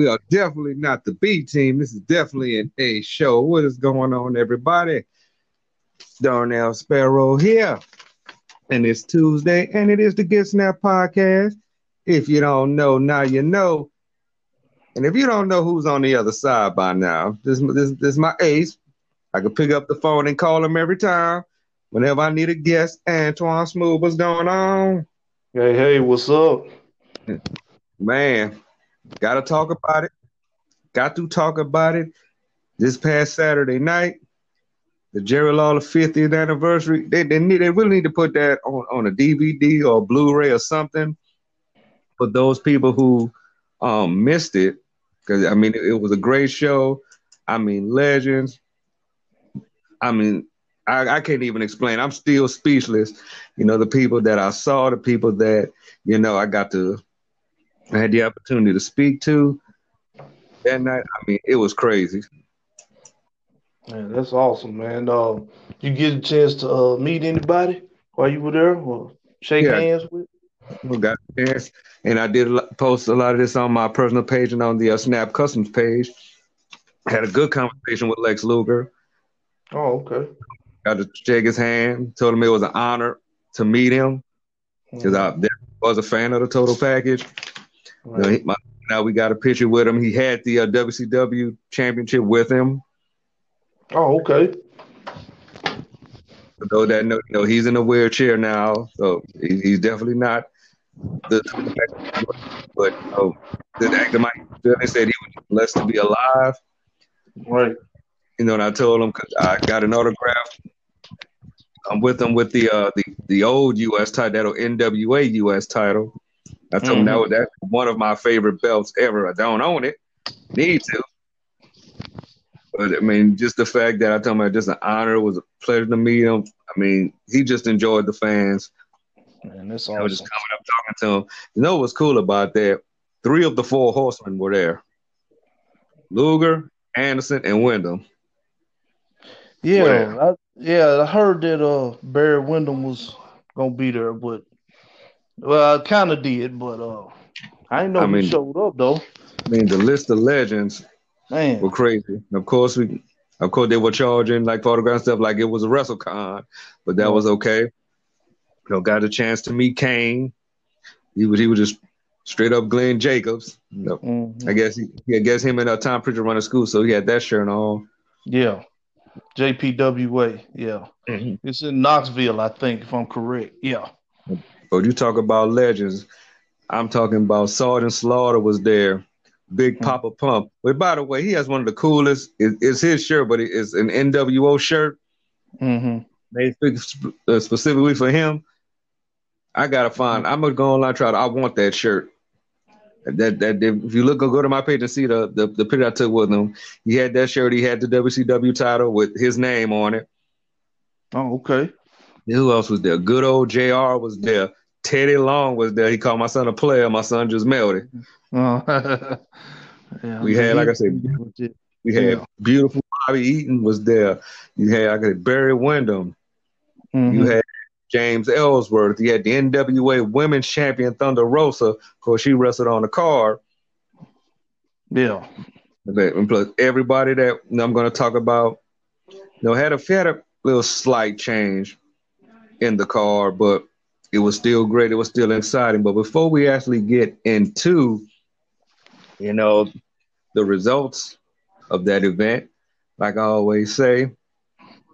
We are definitely not the B team. This is definitely an A show. What is going on, everybody? Darnell Sparrow here. And it's Tuesday, and it is the Get Snap podcast. If you don't know, now you know. And if you don't know who's on the other side by now, this this this is my ace. I can pick up the phone and call him every time. Whenever I need a guest, Antoine Smooth, what's going on? Hey, hey, what's up? Man, gotta talk about it. Got to talk about it. This past Saturday night, the Jerry Lawler 50th anniversary. They they, need, they really need to put that on, on a DVD or a Blu-ray or something for those people who um, missed it. Because I mean, it, it was a great show. I mean, legends. I mean, I, I, can't even explain. I'm still speechless. You know, the people that I saw, the people that you know I got to, I had the opportunity to speak to that night. I mean, it was crazy. Man, that's awesome, man. Uh, you get a chance to uh, meet anybody while you were there, or shake yeah. hands with? We got a chance, and I did post a lot of this on my personal page and on the uh, Snap Customs page. Had a good conversation with Lex Luger. Oh, okay. Got to shake his hand. Told him it was an honor to meet him because mm-hmm. I was a fan of the total package. Right. You know, he, my, now we got a picture with him. He had the uh, WCW championship with him. Oh, okay. Though that no, you know, he's in a wheelchair now, so he, he's definitely not the. But you know, the actor Mike They said he was blessed to be alive. Right. You know, and I told him because I got an autograph. I'm with him with the uh the, the old US title, NWA US title. I told mm-hmm. him that was that's one of my favorite belts ever. I don't own it, need to. But I mean, just the fact that I told him just an honor, it was a pleasure to meet him. I mean, he just enjoyed the fans. And that's awesome. I was just coming up talking to him. You know what's cool about that? Three of the four horsemen were there. Luger, Anderson, and Windham. Yeah, I, yeah, I heard that uh Barry Windham was gonna be there, but well, I kind of did, but uh, I didn't know I mean, he showed up though. I mean, the list of legends Man. were crazy. Of course, we, of course, they were charging like photograph stuff like it was a WrestleCon, but that was okay. You know, got a chance to meet Kane. He was he was just straight up Glenn Jacobs. You know, mm-hmm. I guess he, I guess him and uh, Tom Prichard run a school, so he had that shirt on. Yeah, JPWA. Yeah, mm-hmm. it's in Knoxville, I think, if I'm correct. Yeah. But you talk about legends. I'm talking about Sergeant Slaughter was there. Big mm-hmm. Papa Pump. But by the way, he has one of the coolest. It, it's his shirt, but it's an NWO shirt. Mm-hmm. Made uh, specifically for him. I gotta find. I'm gonna go online. Try to. I want that shirt. That that if you look, go to my page and see the, the the picture I took with him. He had that shirt. He had the WCW title with his name on it. Oh, okay. Who else was there? Good old J.R. was there. Teddy Long was there. He called my son a player. My son just melted. Oh. yeah, we had, like I said, we had yeah. beautiful Bobby Eaton was there. You had, like I said, Barry Windham. Mm-hmm. You had James Ellsworth. You had the NWA Women's Champion Thunder Rosa. Of course, she wrestled on the card. Yeah. And plus, everybody that I'm going to talk about, you know, had a, had a little slight change in the card, but it was still great. It was still exciting. But before we actually get into, you know, the results of that event, like I always say,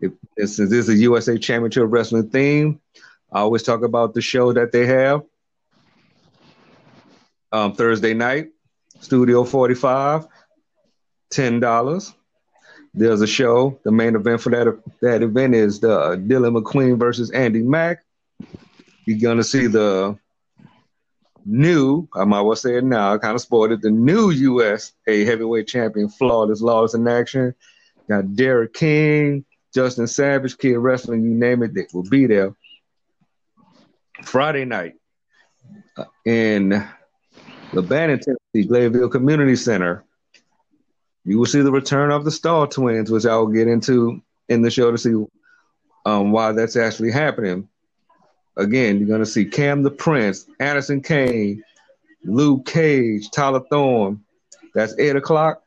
if, since this is a USA Championship Wrestling theme, I always talk about the show that they have um, Thursday night, Studio 45, $10. There's a show. The main event for that that event is the uh, Dylan McQueen versus Andy Mack. You're gonna see the new, I might well say it now, I kind of spoiled it, the new US a heavyweight champion, flawless, lawless in action. Got Derek King, Justin Savage, Kid Wrestling, you name it, they will be there. Friday night uh, in Lebanon, Tennessee, Gladeville Community Center. You will see the return of the Star Twins, which I will get into in the show to see um, why that's actually happening. Again, you're to see Cam the Prince, Anderson Kane, Luke Cage, Tyler Thorne, That's 8 o'clock,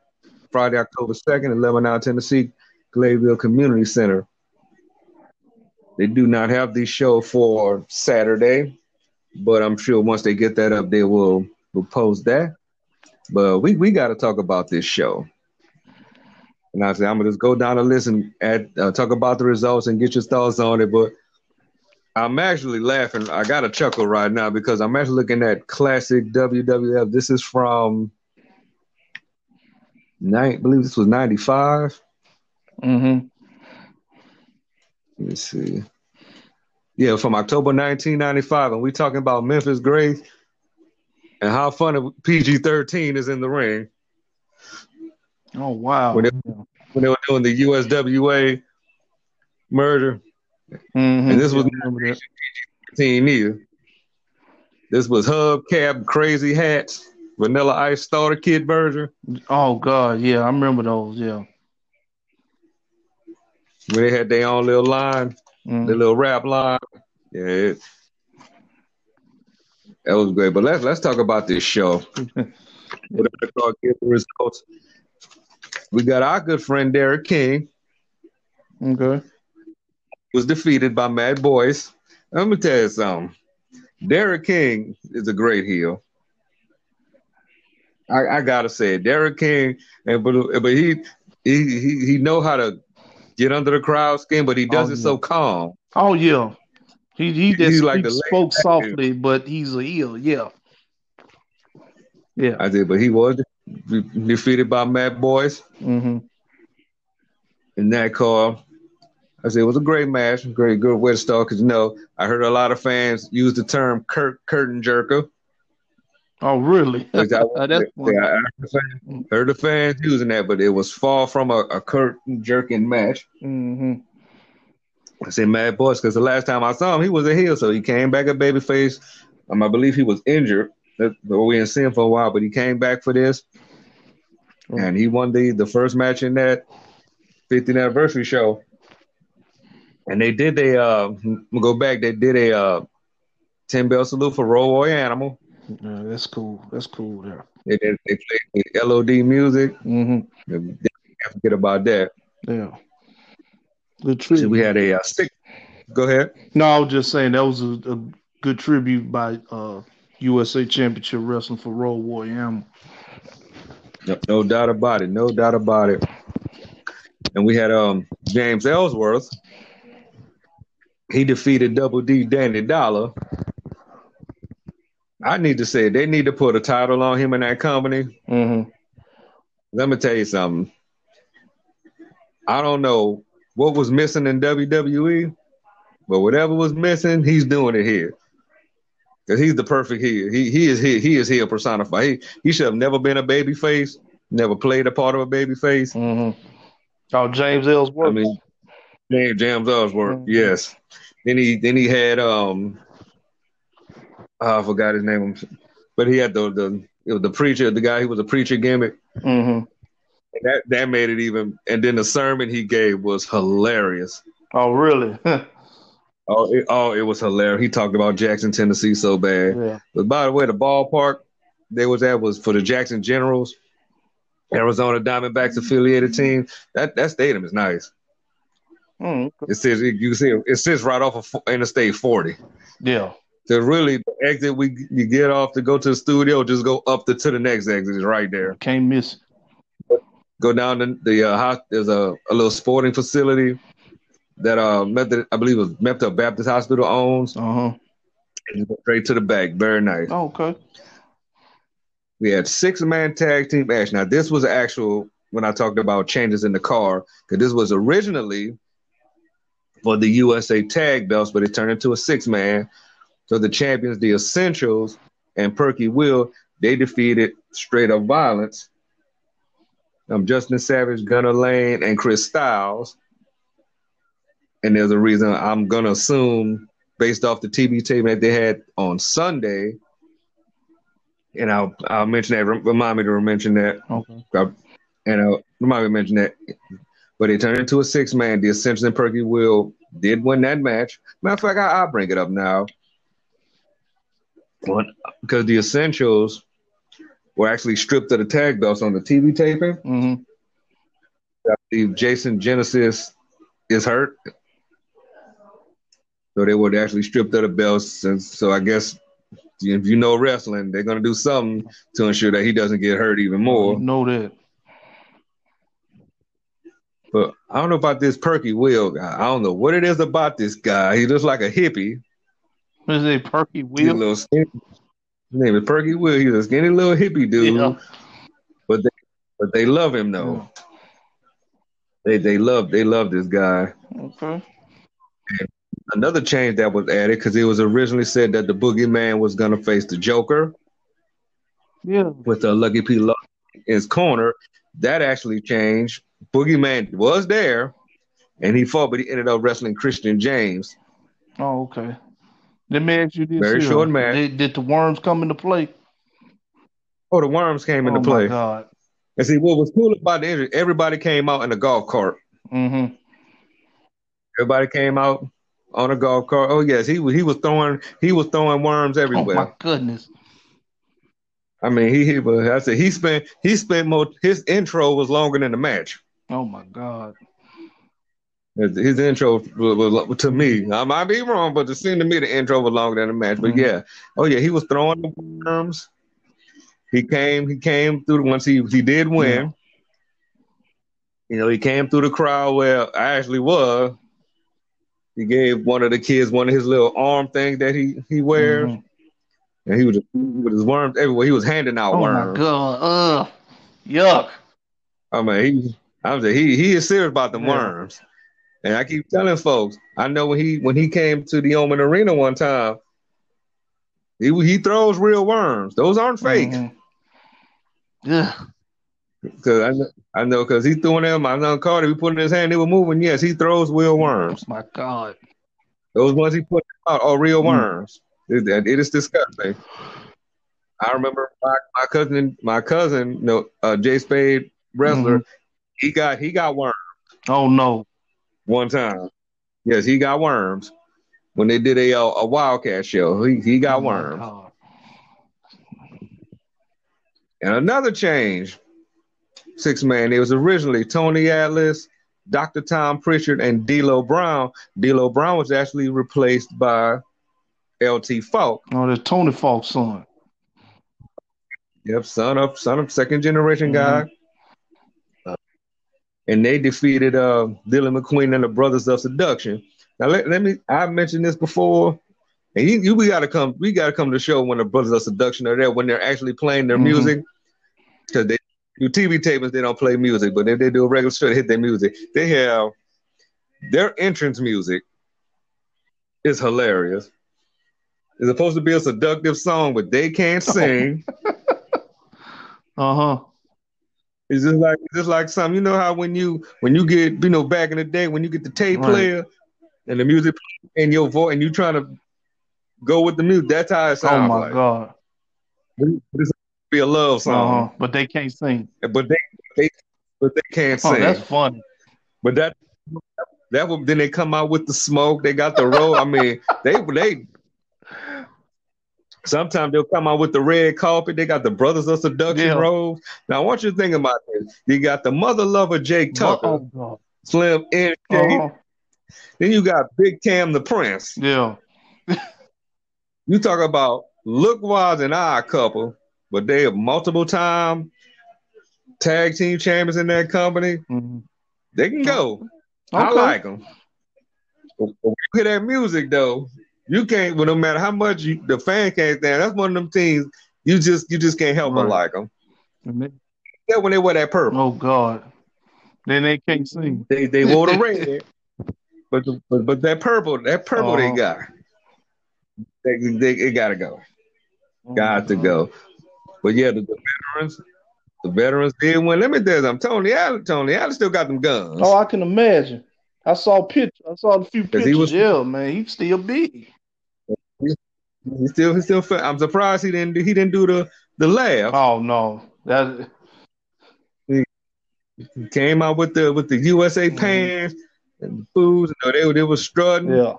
Friday, October 2nd, 11 out Tennessee, Gladeville Community Center. They do not have the show for Saturday, but I'm sure once they get that up, they will, will post that. But we, we got to talk about this show. And I said, I'm gonna just go down and add, uh, talk about the results and get your thoughts on it. But I'm actually laughing. I got a chuckle right now because I'm actually looking at classic WWF. This is from I believe this was 95. Mm-hmm. Let me see. Yeah, from October 1995, and we talking about Memphis Grace and how funny PG-13 is in the ring. Oh wow! When they, when they were doing the USWA murder, mm-hmm. and this was PG-13 either. This was hubcap, crazy hats, Vanilla Ice starter kit version. Oh god, yeah, I remember those. Yeah, where they had their own little line, mm-hmm. the little rap line. Yeah, it, that was great. But let's let's talk about this show. The results. We got our good friend Derek King. Okay. Was defeated by Matt Boyce. Let me tell you something. Derek King is a great heel. I, I gotta say, Derek King, and but but he he he he know how to get under the crowd skin, but he does oh, it yeah. so calm. Oh yeah, he he just like spoke softly, but he's a heel. Yeah, yeah. I did, but he was defeated by Matt Boyce Mm-hmm. In that call, I said it was a great match, great good way to start. Because you know, I heard a lot of fans use the term "curt curtain jerker." Oh, really? I, yeah, I, heard the fans, heard the fans using that, but it was far from a, a curtain jerking match. Mm-hmm. I said Matt Boyce because the last time I saw him, he was a heel, so he came back a babyface. Um, I believe he was injured, but we didn't see him for a while, but he came back for this, mm-hmm. and he won the the first match in that 50th anniversary show. And they did a uh, go back. They did a uh, ten bell salute for Road Warrior Animal. Yeah, that's cool. That's cool there. They, they, they played the LOD music. Mm-hmm. Forget about that. Yeah. Good tribute. So we had a uh, stick. Go ahead. No, I was just saying that was a, a good tribute by uh, USA Championship Wrestling for Road Warrior Animal. No, no doubt about it. No doubt about it. And we had um James Ellsworth. He defeated Double D Danny Dollar I need to say they need to put a title on him in that company. Mm-hmm. Let me tell you something. I don't know what was missing in WWE, but whatever was missing, he's doing it here. Cause he's the perfect heel. He he is here. he is here personified. He, he should have never been a baby face, never played a part of a baby face. Mm-hmm. Oh, James Ellsworth. I mean, James, James Ellsworth. Mm-hmm. Yes. Then he then he had um oh, I forgot his name, but he had the the it was the preacher, the guy who was a preacher gimmick. Mm-hmm. that that made it even. And then the sermon he gave was hilarious. Oh, really? oh, it, oh, it was hilarious. He talked about Jackson, Tennessee, so bad. Yeah. But by the way, the ballpark they was at was for the Jackson Generals, Arizona Diamondbacks affiliated team. That that stadium is nice. Mm, It says you see it sits right off of Interstate 40. Yeah to really the exit we you get off to go to the studio, just go up the, to the next exit is right there. Can't miss. Go down the, the uh, there's a, a little sporting facility that uh Method I believe was Methodist Baptist Hospital owns. Uh huh. Straight to the back, very nice. Oh, okay. We had six man tag team match. Now this was actual when I talked about changes in the car because this was originally for the USA tag belts, but it turned into a six man so the champions, the Essentials, and Perky Will, they defeated Straight Up Violence. Um, Justin Savage, Gunnar Lane, and Chris Styles. And there's a reason I'm gonna assume, based off the TV tape that they had on Sunday, and I'll I'll mention that. Remind me to mention that. Okay. And I'll remind me to mention that. But it turned into a six man. The Essentials and Perky Will did win that match. Matter of fact, I, I'll bring it up now because the essentials were actually stripped of the tag belts on the TV taping. Mm-hmm. I believe Jason Genesis is hurt. So they were actually stripped of the belts. And so I guess if you know wrestling, they're gonna do something to ensure that he doesn't get hurt even more. You know that. But I don't know about this Perky Will guy. I don't know what it is about this guy. He looks like a hippie. What is it, Perky Will? little skinny, his name is Perky Will. He's a skinny little hippie dude. Yeah. But they but they love him though. Yeah. They they love they love this guy. Okay. And another change that was added because it was originally said that the boogeyman was gonna face the Joker. Yeah. With the Lucky P in his corner. That actually changed. Boogeyman was there and he fought, but he ended up wrestling Christian James. Oh, okay. Let me ask you this. Very short match. Did, did, the worms come into play? Oh, the worms came into oh play. My God. And see what was cool about the injury, everybody came out in a golf cart. Mm-hmm. Everybody came out on a golf cart. Oh yes, he was he was throwing he was throwing worms everywhere. Oh my goodness. I mean, he, he was. I said he spent he spent more. His intro was longer than the match. Oh my god. His intro was, to me, I might be wrong, but it seemed to me the intro was longer than the match. But mm-hmm. yeah, oh yeah, he was throwing the worms. He came, he came through once he he did win. Yeah. You know, he came through the crowd where I actually was. He gave one of the kids one of his little arm things that he he wears, mm-hmm. and he was with his worms everywhere. He was handing out oh worms. Oh my god! Ugh, yuck! I mean, he, I'm saying he he is serious about the yeah. worms. And I keep telling folks, I know when he when he came to the Oman Arena one time, he he throws real worms. Those aren't fake. Mm-hmm. Yeah. Cause I know, I know, cause he threw them. My son Carter, he put in his hand, they were moving. Yes, he throws real worms. Oh my God, those ones he put out are real mm. worms. It, it is disgusting. I remember my, my cousin, my cousin, you know, uh, Jay Spade wrestler, mm-hmm. He got he got worms. Oh no! one time. Yes, he got worms when they did a a, Wildcat show. He he got oh worms. And another change, six man. It was originally Tony Atlas, Dr. Tom Prichard, and D'Lo Brown. D'Lo Brown was actually replaced by LT Falk. Oh, that's Tony Falk's son. Yep, son of son of second generation mm-hmm. guy and they defeated uh, Dylan McQueen and the Brothers of Seduction. Now let, let me I mentioned this before, and you, you we gotta come we gotta come to the show when the Brothers of Seduction are there when they're actually playing their mm-hmm. music because they do TV tapings they don't play music, but if they do a regular show they hit their music. They have their entrance music is hilarious. It's supposed to be a seductive song, but they can't sing. uh huh. It's just like it's just like something. You know how when you when you get you know back in the day when you get the tape right. player and the music and your voice and you trying to go with the music. That's how it sounds. Oh my like. god! This be a love song, uh-huh. but they can't sing. But they, they but they can't oh, sing. That's funny. But that that then they come out with the smoke. They got the roll. I mean, they they Sometimes they'll come out with the red carpet. They got the Brothers of Seduction yeah. robes. Now, I want you to think about this. You got the mother lover Jake Tucker, oh, Slim N. Uh-huh. Then you got Big Cam the Prince. Yeah. you talk about look wise and eye couple, but they have multiple time tag team champions in that company. Mm-hmm. They can go. Okay. I like them. But when you hear that music though, you can't. Well, no matter how much you, the fan can't stand, that's one of them teams. You just you just can't help right. but like them. Yeah, when they wear that purple. Oh God, then they can't sing. They they wore the red, but, the, but but that purple that purple they uh-huh. got, they, they it gotta go, oh, got to go. But yeah, the, the, veterans, the veterans did win. Let me tell you something. Tony Allen, Tony Allen still got them guns. Oh, I can imagine. I saw pictures. I saw a few pictures. He was, yeah, man, he's still big. He still, he still. I'm surprised he didn't. He didn't do the the laugh. Oh no, that he came out with the with the USA mm-hmm. pants and the booze. You know, they they was strutting. Yeah.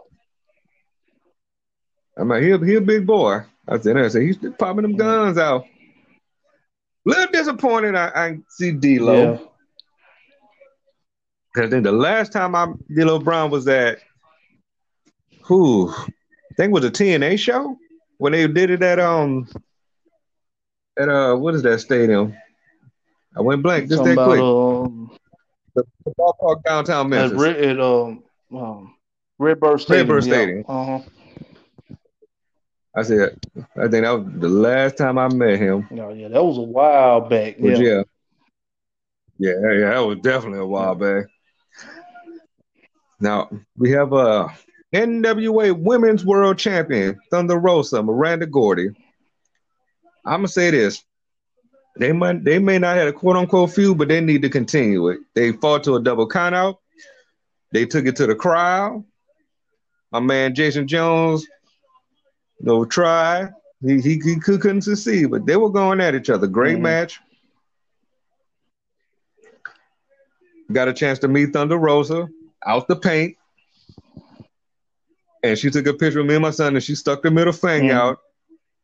I'm like, he he a big boy. I said, I said he's popping them guns out. A little disappointed I, I see D'Lo. Yeah. Cause then the last time I D'Lo Brown was at who I think it was a TNA show when they did it at um at uh what is that stadium? I went blank just that about, quick. Um, the, the ballpark downtown Memphis. At, at um, um Redbird Stadium. Redbird Stadium. Yeah. Uh-huh. I said, I think that was the last time I met him. Oh yeah, that was a while back. Yeah. yeah. Yeah, yeah, that was definitely a while back. Now we have a NWA Women's World Champion Thunder Rosa Miranda Gordy. I'm gonna say this: they might they may not have a quote unquote feud, but they need to continue it. They fought to a double countout. They took it to the crowd. My man Jason Jones no try. He, he, he couldn't succeed, but they were going at each other. Great mm-hmm. match. Got a chance to meet Thunder Rosa out the paint. And she took a picture of me and my son and she stuck the middle finger mm-hmm. out.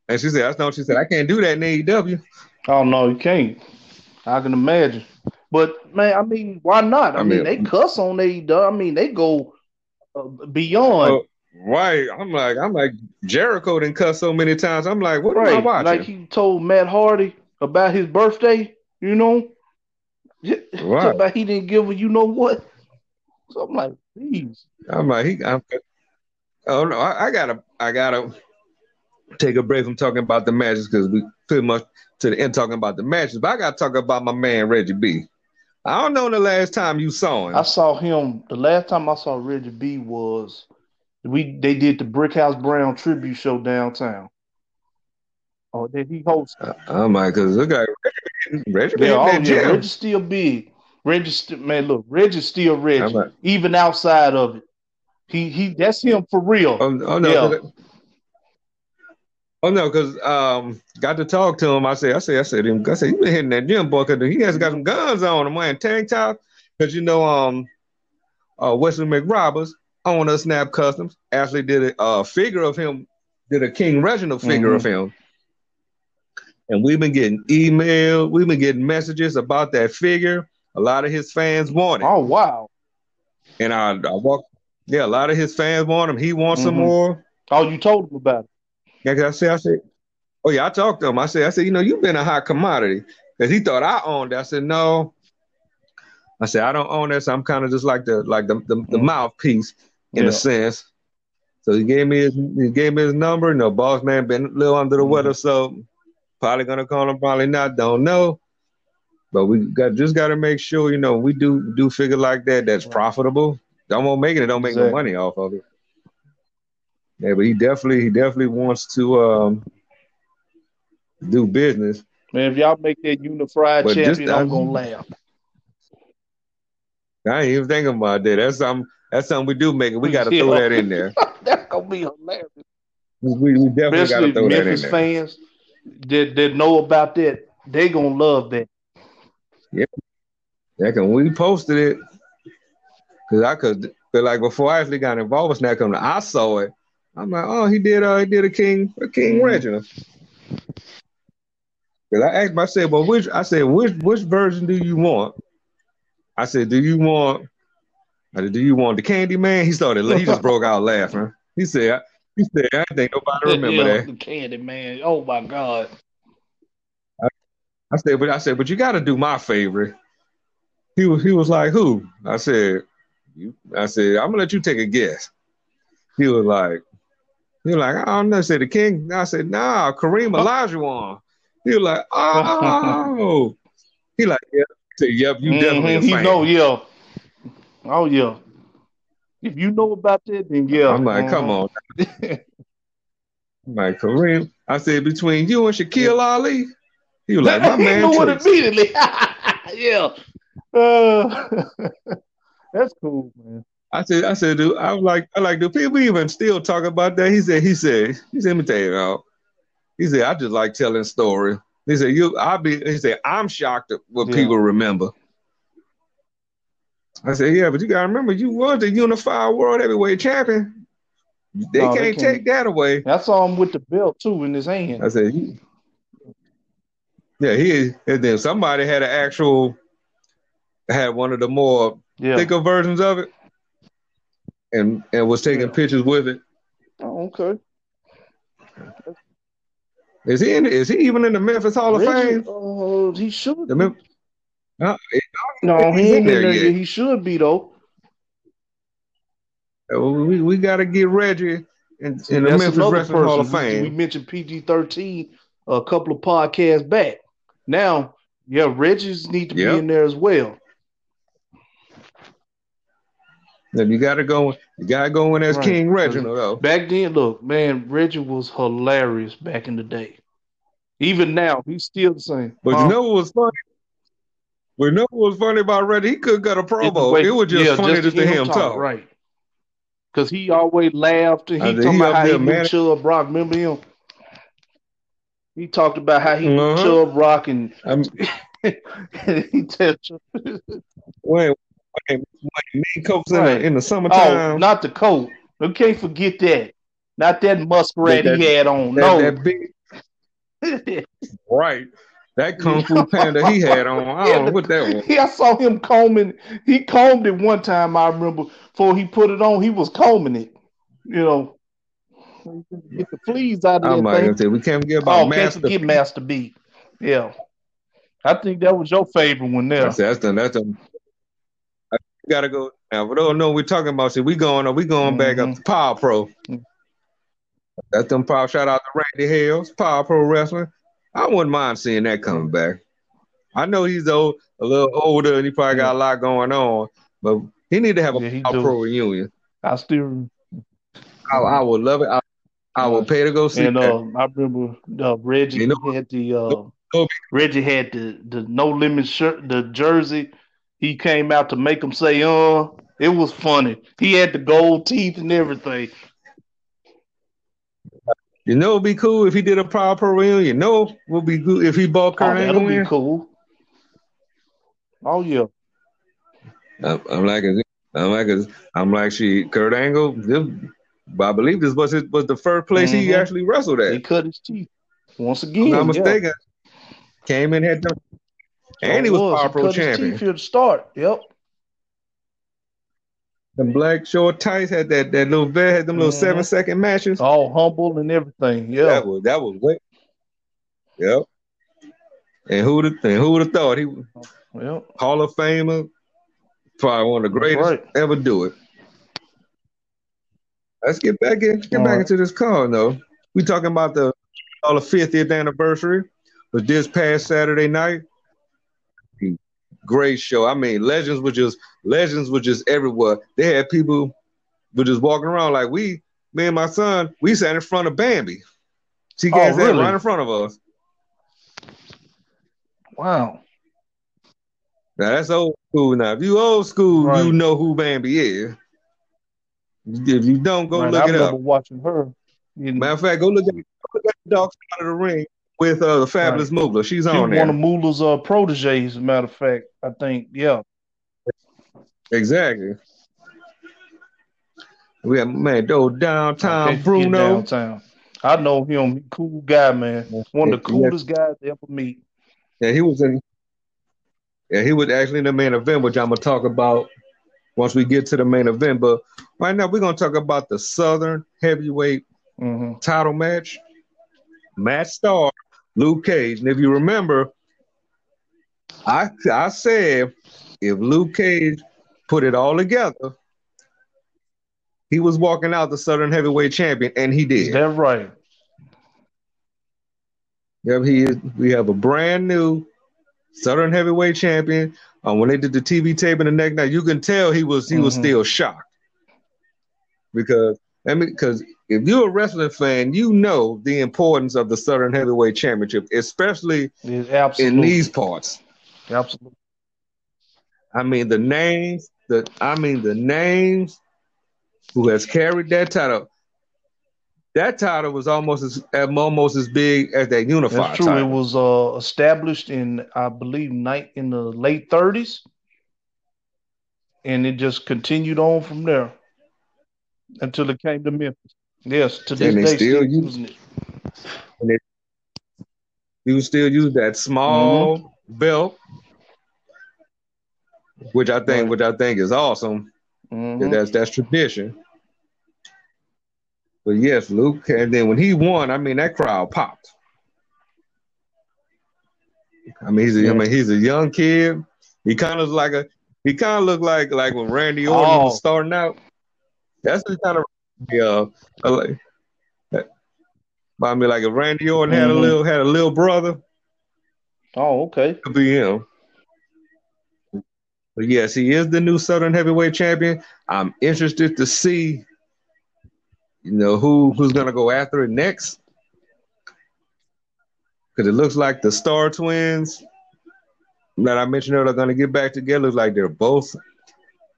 And she said, That's not she said, I can't do that in AEW. Oh no, you can't. I can imagine. But man, I mean, why not? I, I mean, mean, they cuss on AEW. I mean, they go uh, beyond. Uh, Right. I'm like, I'm like Jericho didn't cuss so many times. I'm like, what right. am I watching? Like he told Matt Hardy about his birthday, you know? Right. about he didn't give a you know what. So I'm like, please. I'm like, he I'm, oh no, I, I, gotta I gotta take a break from talking about the matches because we pretty much to the end talking about the matches, but I gotta talk about my man Reggie B. I don't know the last time you saw him. I saw him the last time I saw Reggie B was we they did the Brickhouse Brown tribute show downtown. Oh, did he host? Uh, oh my, because look at Reggie. Yeah, oh, yeah, Reggie's still big. Reggie's man, look, Reggie's still Reggie, like, even outside of it. He he, that's him for real. Oh, oh no. Yeah. Oh no, because um, got to talk to him. I said, I said, I said, him. I said, you been hitting that gym boy because he has got some guns on him, wearing tank top. Because you know, um, uh, Wesley McRoberts, owner Snap Customs actually did a uh, figure of him, did a King Reginald figure mm-hmm. of him. And we've been getting email, we've been getting messages about that figure. A lot of his fans want it. Oh wow! And I, I walk, yeah, a lot of his fans want him. He wants mm-hmm. some more. Oh, you told him about it? Yeah, cause I said, I said, oh yeah, I talked to him. I said, I said, you know, you've been a hot commodity because he thought I owned it. I said, no. I said, I don't own this. I'm kind of just like the like the the, the mm-hmm. mouthpiece in yeah. a sense. So he gave me his he gave me his number. You No boss man been a little under the mm-hmm. weather, so probably gonna call him, probably not, don't know. But we got just gotta make sure, you know, we do do figure like that that's profitable. Don't want make it, don't make exactly. no money off of it. Yeah, but he definitely he definitely wants to um do business. Man, if y'all make that unified but champion, just, I'm, I'm gonna laugh. I ain't even thinking about that. That's something that's something we do make it. We got to yeah. throw that in there. That's gonna be hilarious. We, we definitely got to throw Memphis that in there. fans that that know about that, they gonna love that. Yeah, yeah. We posted it, cause I could, but like before I actually got involved with Snack Company, I saw it. I'm like, oh, he did, uh, he did a King, a King mm-hmm. Reginald. Cause I asked myself, well, which I said, which which version do you want? I said, do you want said, do you want the candy man? He started. He just broke out laughing. He said, "He said I think nobody remember yeah, that." The candy man. Oh my god. I, I said, but I said, but you got to do my favorite. He was he was like, "Who?" I said, "You." I said, "I'm gonna let you take a guess." He was like, he was like, "I don't know." I said, "The king." I said, "Nah, Kareem Olajuwon." He was like, "Oh." he like, "Yeah." Said, "Yep, you mm-hmm. definitely a fan." He know, yeah. Oh yeah. If you know about that, then yeah. I'm like, come on. I'm like Kareem. I said between you and Shaquille Ali. He was like, my man. he knew it immediately. yeah. Uh, that's cool, man. I said, I said, dude, I was like, I like, do people even still talk about that? He said, he said, he said, let me tell you now. He said, I just like telling story. He said, you, I'll be, he said, I'm shocked at what yeah. people remember. I said, yeah, but you gotta remember, you was the unified world heavyweight champion. They, no, can't, they can't take that away. I saw him with the belt too in his hand. I said, you, Yeah, he and then somebody had an actual had one of the more yeah. thicker versions of it, and and was taking yeah. pictures with it. Oh, okay. Is he in? Is he even in the Memphis Hall of Fame? Oh, uh, he should. The Mem- uh, no, he ain't in there, yet. He should be though. We we got to get Reggie in, in the Memphis Wrestling Hall of Fame. We, we mentioned PG thirteen a couple of podcasts back. Now, yeah, Reggie's need to yep. be in there as well. Then you got to go. You got to go in as right. King Reginald though. Back then, look, man, Reggie was hilarious back in the day. Even now, he's still the same. But you know what was funny? We know what was funny about Reggie? He could get a promo. It was just yeah, funny just to hear him talk. talk. Right. Because he always laughed. And he talked about how he man. Chubb Rock. Remember him? He talked about how he uh-huh. Chubb Rock and he tell Wait, wait, wait, coats right. in, the, in the summertime. Oh, not the coat. We can't forget that. Not that muskrat that, he had on. That, no. That big... right. That Kung Fu Panda he had on. I don't know what that was. Yeah, I saw him combing. He combed it one time. I remember before he put it on, he was combing it. You know, get the fleas out of it. Say, we can't get about oh, Master. can't forget Master B. Yeah, I think that was your favorite one there. That's that's the, that's the, I gotta go now. For those know we're talking about, see, we going we going mm-hmm. back up to Power Pro. Mm-hmm. That's them power. Shout out to Randy Hales, Power Pro Wrestling. I wouldn't mind seeing that coming back. I know he's old, a little older, and he probably got a lot going on, but he need to have a yeah, pro reunion. I still, I, I, would love it. I, I would pay to go see. And uh, I remember uh, Reggie you know, had the uh, Reggie had the the no limit shirt, the jersey. He came out to make him say, "Uh." It was funny. He had the gold teeth and everything. You know, it'd be cool if he did a proper reunion. You know, would be good if he bought Kurt oh, Angle. That'd be cool. Oh yeah. I'm, I'm like, I'm like, I'm like, she Kurt Angle. This, I believe this was it was the first place mm-hmm. he actually wrestled at. He cut his teeth once again. I'm not mistaken. Yeah. Came in had and he was, was. Power Pro champion. His teeth to start. Yep. The black short tights had that that little vet had them little mm-hmm. seven second matches. All humble and everything. Yeah, that was that was great. Yep. And who'd have and who'd have thought he was yep. Hall of Famer, probably one of the greatest right. ever do it. Let's get back in get All back right. into this call though. We talking about the all the 50th anniversary was this past Saturday night great show. I mean, legends were just legends were just everywhere. They had people were just walking around like we, me and my son, we sat in front of Bambi. She oh, really? right in front of us. Wow. Now that's old school. Now, if you old school, right. you know who Bambi is. If you don't, go right, look I it up. Watching her. You know. Matter of fact, go look at, go look at the Dark Side of the Ring with uh, the fabulous right. Moolah. She's on there. One of Moolah's uh, proteges, as a matter of fact. I think, yeah. Exactly. We have man, though downtown Bruno. Downtown. I know him. Cool guy, man. One of the coolest guys to ever meet. Yeah, he was in. Yeah, he was actually in the main event, which I'm gonna talk about once we get to the main event. But right now, we're gonna talk about the Southern Heavyweight mm-hmm. title match. Matt Starr Luke Cage. And if you remember, I I said if Luke Cage put it all together, he was walking out the Southern Heavyweight Champion, and he did. That's right. Yep, he is. We have a brand new Southern Heavyweight Champion. Um, when they did the TV tape in the neck, now you can tell he was he mm-hmm. was still shocked because I mean, because if you're a wrestling fan, you know the importance of the Southern Heavyweight Championship, especially in these parts. Absolutely. I mean the names, the I mean the names who has carried that title. That title was almost as almost as big as that unified. That's true. Title. It was uh, established in I believe night in the late 30s, and it just continued on from there until it came to Memphis. Yes, to this day, still using it. And would still use that small mm-hmm. belt, which I think, which I think is awesome. Mm-hmm. That's that's tradition. But yes, Luke, and then when he won, I mean that crowd popped. I mean, he's a, yeah. I mean, he's a young kid. He kind of like a he kind of looked like like when Randy Orton oh. was starting out. That's the kind of uh, like. I mean, like if Randy Orton mm-hmm. had a mm-hmm. little had a little brother. Oh, okay. Could be him. But yes, he is the new Southern Heavyweight Champion. I'm interested to see, you know, who who's gonna go after it next. Because it looks like the Star Twins that I mentioned earlier are going to get back together. Looks like they're both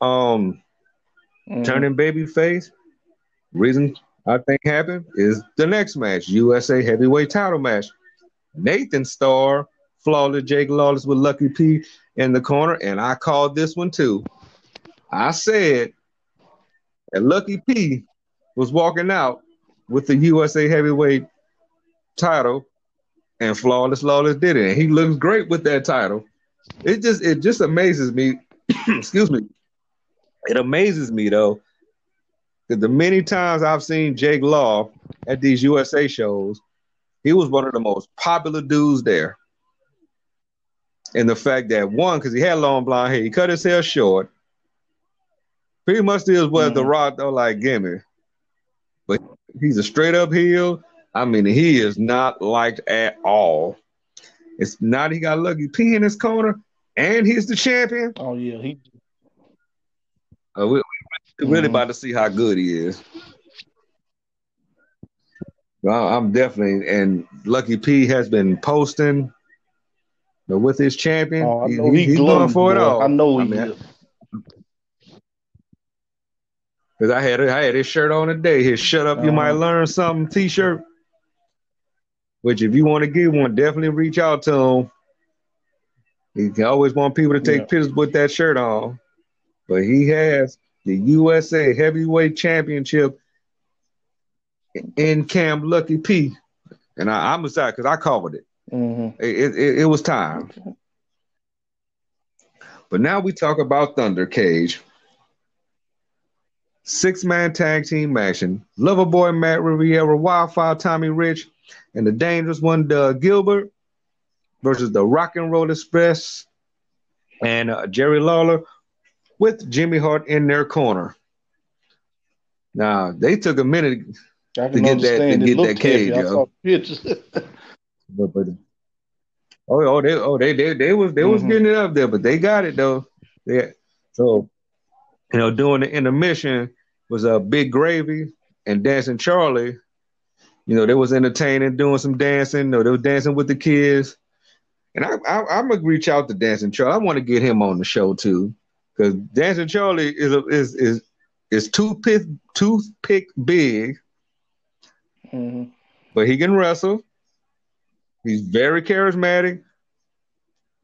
um mm. turning baby face. Reason I think happened is the next match, USA Heavyweight Title match. Nathan Starr, flawless Jake Lawless with Lucky P in the corner, and I called this one too. I said that Lucky P was walking out with the USA Heavyweight title, and Flawless Lawless did it. And he looks great with that title it just it just amazes me. excuse me. It amazes me though that the many times I've seen Jake Law at these USA shows, he was one of the most popular dudes there. And the fact that one, because he had long blonde hair, he cut his hair short. Pretty much is what mm-hmm. the rock though, like gimme. But he's a straight up heel. I mean, he is not liked at all. It's not he got Lucky P in his corner, and he's the champion. Oh yeah, he. Uh, we, are really mm-hmm. about to see how good he is. Well, I'm definitely and Lucky P has been posting but with his champion. Oh, he, he, he's going for it all. I know he I mean, Cause I had I had his shirt on today. His "Shut Up, You Might uh-huh. Learn Something" T-shirt. Which, if you want to get one, definitely reach out to him. He always want people to take yeah. pictures with that shirt on. But he has the USA Heavyweight Championship in Camp Lucky P. And I, am excited because I covered it. Mm-hmm. It, it. It was time. But now we talk about Thunder Cage. Six man tag team action. Loverboy Matt Riviera, Wildfire Tommy Rich, and the dangerous one, Doug Gilbert, versus the Rock and Roll Express and uh, Jerry Lawler with Jimmy Hart in their corner. Now they took a minute to get that to get that cage, yo. but, but oh, oh, they oh they they, they was they mm-hmm. was getting it up there, but they got it though. Yeah. So you know, doing the intermission was a uh, big gravy and dancing Charlie you know, they was entertaining, doing some dancing. You know, they were dancing with the kids. And I, I, am gonna reach out to Dancing Charlie. I want to get him on the show too, because Dancing Charlie is a, is is is toothpick toothpick big, mm-hmm. but he can wrestle. He's very charismatic.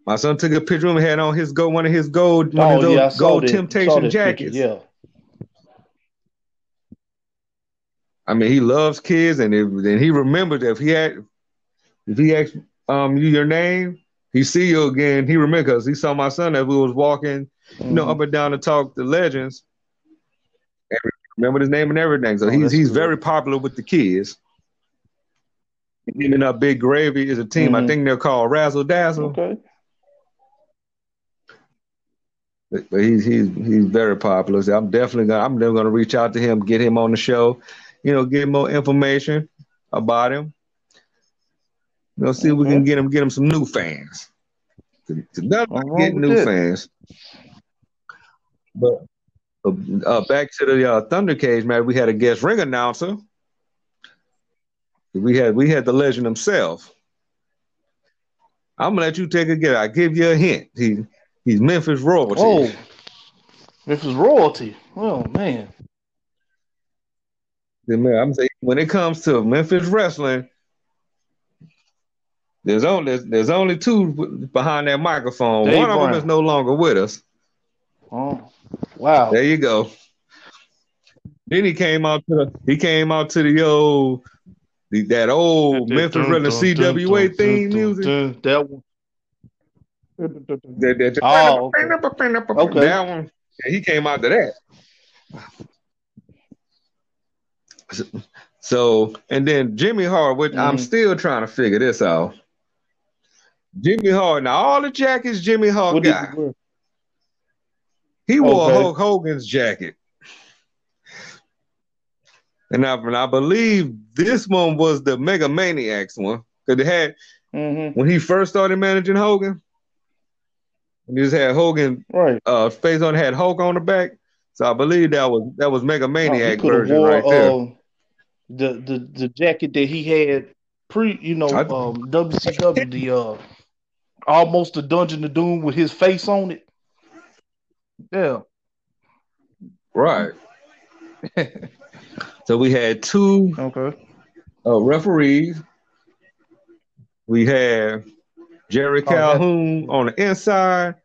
My son took a picture of him, had on his gold, one of his gold, one oh, of those yeah, gold temptation jackets. Picture, yeah. I mean, he loves kids, and if, and he remembers if he had, if he asked um you your name, he see you again. He remember because he saw my son as we was walking, mm-hmm. you know, up and down to talk the legends. Remember his name and everything. So oh, he's he's cool. very popular with the kids. Him and uh, Big Gravy is a team. Mm-hmm. I think they're called Razzle Dazzle. Okay. But, but he's he's he's very popular. So I'm definitely gonna I'm never gonna reach out to him, get him on the show you know, get more information about him. You know, see if we can get him get him some new fans. Nothing get new it. fans. But uh, back to the uh, Thunder Cage man. We had a guest ring announcer. We had we had the legend himself. I'm gonna let you take a guess. I give you a hint. He he's Memphis royalty. Oh, Memphis royalty. Oh man. I'm saying when it comes to Memphis wrestling, there's only there's only two behind that microphone. Dave One of them is no longer with us. Oh, wow! There you go. Then he came out to the he came out to the old that old Memphis Running CWA theme music. That one. That, that, oh, okay. okay. That one. he came out to that. So, and then Jimmy Hart, which mm-hmm. I'm still trying to figure this out. Jimmy Hart, now all the jackets Jimmy Hart what got. He wore okay. Hulk Hogan's jacket. And I, and I believe this one was the Mega Maniacs one. Because it had, mm-hmm. when he first started managing Hogan, and he just had Hogan right. uh, face on, had Hulk on the back. So I believe that was that was Mega Maniac oh, version wore, right there. Uh, the the the jacket that he had pre, you know, um, WCW, the uh, almost a Dungeon of Doom with his face on it. Yeah. Right. so we had two okay uh, referees. We had Jerry oh, Calhoun on the inside.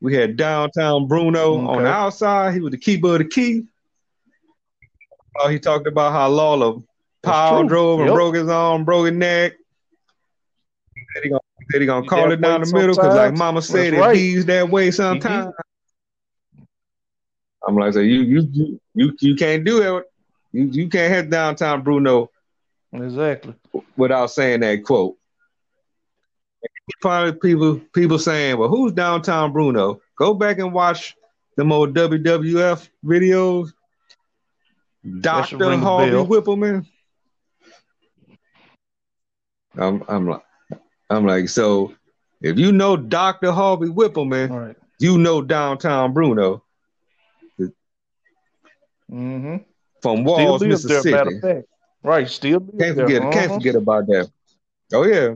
We had downtown Bruno okay. on the outside. He was the keeper of the key. Uh, he talked about how Lawler power drove and yep. broke his arm, broke his neck. He said he gonna, he gonna call it down the middle because, like Mama said, That's it right. that way sometimes. I'm like, so you you you you can't do it. You you can't have downtown Bruno. Exactly. Without saying that quote. Probably people people saying, well, who's downtown Bruno? Go back and watch the old WWF videos. Doctor Harvey Wippleman. I'm I'm like I'm like so. If you know Doctor Harvey Wippleman, right. you know downtown Bruno. Mm-hmm. From Walls, Mississippi. There, right, still can't forget. Uh-huh. Can't forget about that. Oh yeah.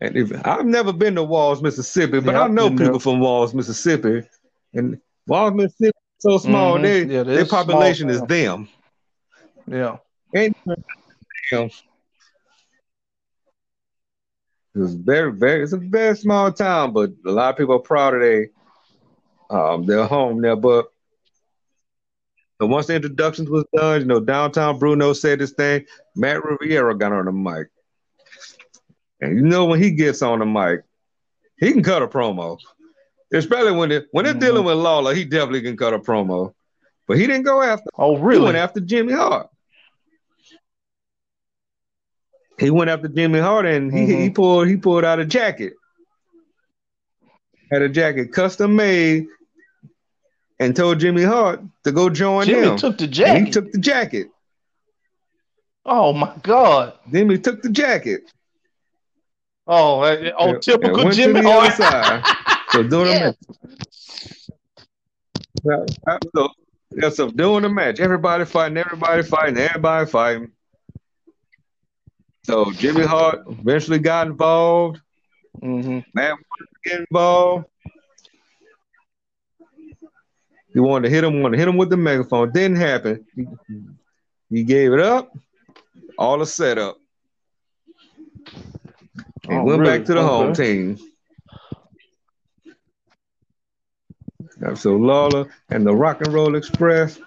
And if I've never been to Walls, Mississippi, but yeah, I know people there. from Walls, Mississippi, and Walls, Mississippi, so small. Mm-hmm. They, yeah, their population is them. Yeah. And them. It's very, very. It's a very small town, but a lot of people are proud of their um their home there. But but once the introductions was done, you know, downtown Bruno said this thing. Matt Riviera got on the mic. And you know when he gets on the mic, he can cut a promo. Especially when it when they're mm-hmm. dealing with Lawler, he definitely can cut a promo. But he didn't go after. Oh, really? He went after Jimmy Hart. He went after Jimmy Hart and he, mm-hmm. he pulled he pulled out a jacket. Had a jacket custom made and told Jimmy Hart to go join Jimmy him. took the jacket. He took the jacket. Oh my God! Jimmy took the jacket. Oh, uh, oh, and, typical and Jimmy. Hart. the side. So doing yeah. a match. So, yeah, so doing the match. Everybody fighting, everybody fighting, everybody fighting. So Jimmy Hart eventually got involved. Mm-hmm. Matt get involved. He wanted to hit him, wanted to hit him with the megaphone. Didn't happen. He, gave it up. All the setup. He oh, went really? back to the okay. home team. So Lawler and the Rock and Roll Express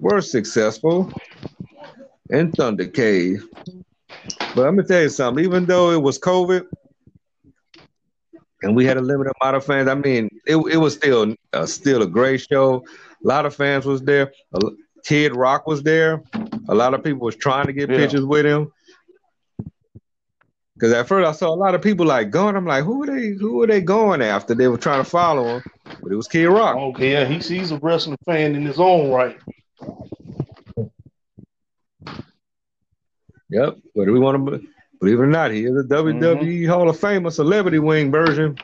were successful in Thunder Cave. But let me tell you something, even though it was COVID and we had a limited amount of fans, I mean, it, it was still uh, still a great show. A lot of fans was there. Kid Rock was there. A lot of people was trying to get yeah. pictures with him. Because at first I saw a lot of people like going. I'm like, who are they? Who are they going after? They were trying to follow him, but it was Kid Rock. Okay, yeah, he's he's a wrestling fan in his own right. Yep. Whether we want to believe it or not, he is a WWE mm-hmm. Hall of Famer celebrity wing version.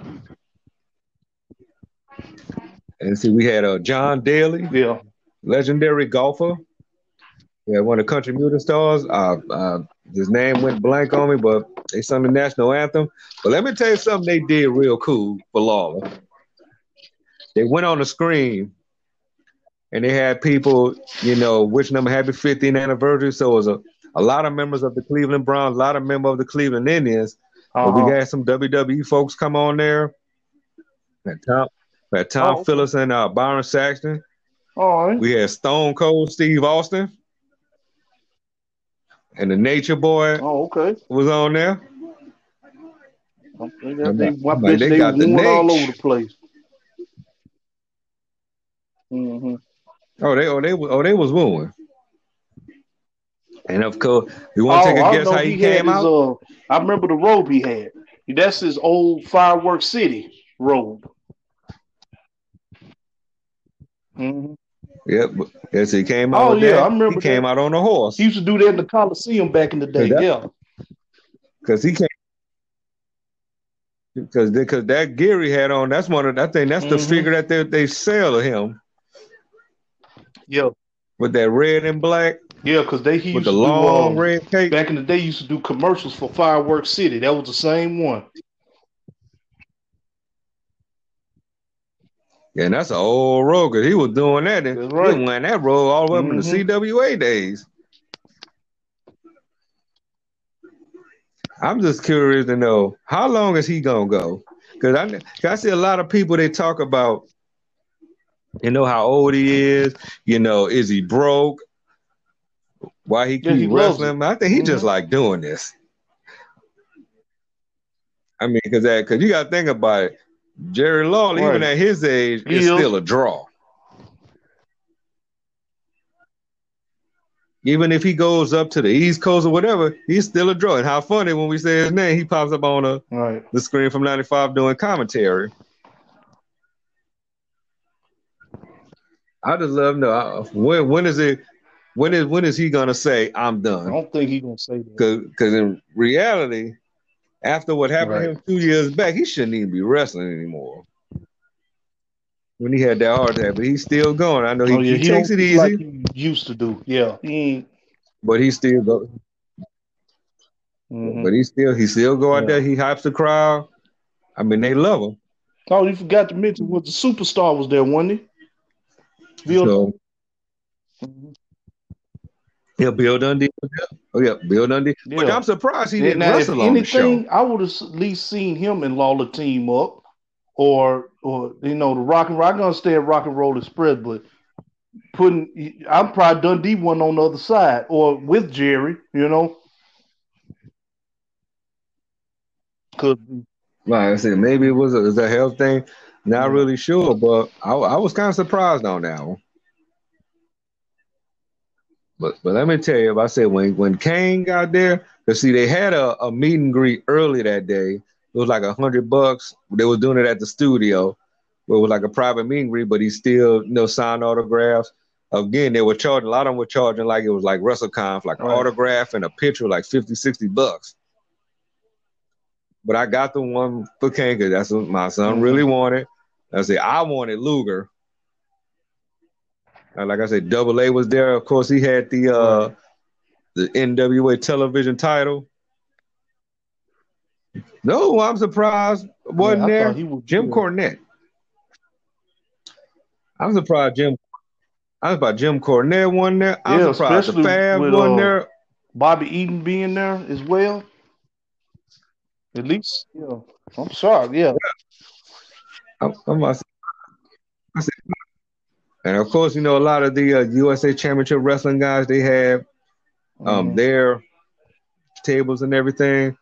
And see, we had uh, John Daly, yeah, legendary golfer. Yeah, one of the country music stars. Uh, uh, his name went blank on me, but they sung the national anthem. But let me tell you something they did real cool for Lawler. They went on the screen and they had people, you know, wishing them a happy 15th anniversary. So it was a, a lot of members of the Cleveland Browns, a lot of members of the Cleveland Indians. Uh-huh. But we got some WWE folks come on there. At Tom, at Tom oh. Phillips and uh, Byron Saxton. All right. We had Stone Cold Steve Austin. and the Nature Boy. Oh, okay. Was on there. They, got, they, like, they, they got the all over the place. Mm-hmm. Oh, they oh they oh they was wooing. And of course, you want to oh, take a guess how he, he came out? Uh, I remember the robe he had. That's his old Firework City robe. Mm-hmm. Yep. Yes, he came out. Oh yeah, that. I remember. He that. came out on a horse. He used to do that in the Coliseum back in the day. That, yeah. Because he came. Because because that gear he had on, that's one of I think that's mm-hmm. the figure that they they sell to him. Yeah. With that red and black. Yeah, because they he with the long do, um, red cape. Back in the day, used to do commercials for Fireworks City. That was the same one. Yeah, and that's an old road because he was doing that. And right. He went that road all the way up mm-hmm. in the mm-hmm. CWA days. I'm just curious to know how long is he gonna go? Because I, I see a lot of people they talk about, you know how old he is. You know, is he broke? Why he keep yeah, he wrestling? I think he mm-hmm. just like doing this. I mean, because that because you got to think about it. Jerry Lawler, right. even at his age, is still a draw. Even if he goes up to the East Coast or whatever, he's still a draw. And how funny when we say his name, he pops up on a, right. the screen from 95 doing commentary. I just love to know when when is it when is when is he gonna say I'm done? I don't think he's gonna say that. Because in reality, after what happened right. to him two years back, he shouldn't even be wrestling anymore. When he had that heart attack, but he's still going. I know he, oh, yeah, he, he takes it easy. Like he used to do. Yeah. He but he still go. Mm-hmm. But he still he still go out yeah. there. He hypes the crowd. I mean, they love him. Oh, you forgot to mention what the superstar was there, wasn't he? So, mm-hmm. Yeah, Bill Dundee. Oh yeah, Bill Dundee. Yeah. But I'm surprised he didn't now, wrestle on anything, the show. I would have at least seen him and Lawler team up, or or you know the Rock and Rock. I'm gonna stay at Rock and Roll Express, but putting I'm probably Dundee one on the other side or with Jerry. You know, could. Like I said, maybe it was a, it was a health thing. Not mm-hmm. really sure, but I, I was kind of surprised on that one. But but let me tell you, if I said when when Kane got there, because see they had a, a meet and greet early that day. It was like a hundred bucks. They were doing it at the studio, where it was like a private meet and greet, but he still you know signed autographs. Again, they were charging a lot of them were charging like it was like WrestleCon, like right. an autograph and a picture, like 50, 60 bucks. But I got the one for Kane because that's what my son mm-hmm. really wanted. I said I wanted Luger. Uh, like I said, Double A was there. Of course, he had the uh, the NWA television title. No, I'm surprised wasn't yeah, there. Was Jim Cornette. I'm surprised Jim. I was surprised Jim Cornette won there. I'm yeah, surprised the Fab with, won uh, there. Bobby Eaton being there as well. At least, yeah. I'm sorry, yeah. I'm, I'm, I said, and of course, you know, a lot of the uh, USA Championship Wrestling guys, they have um, mm. their tables and everything.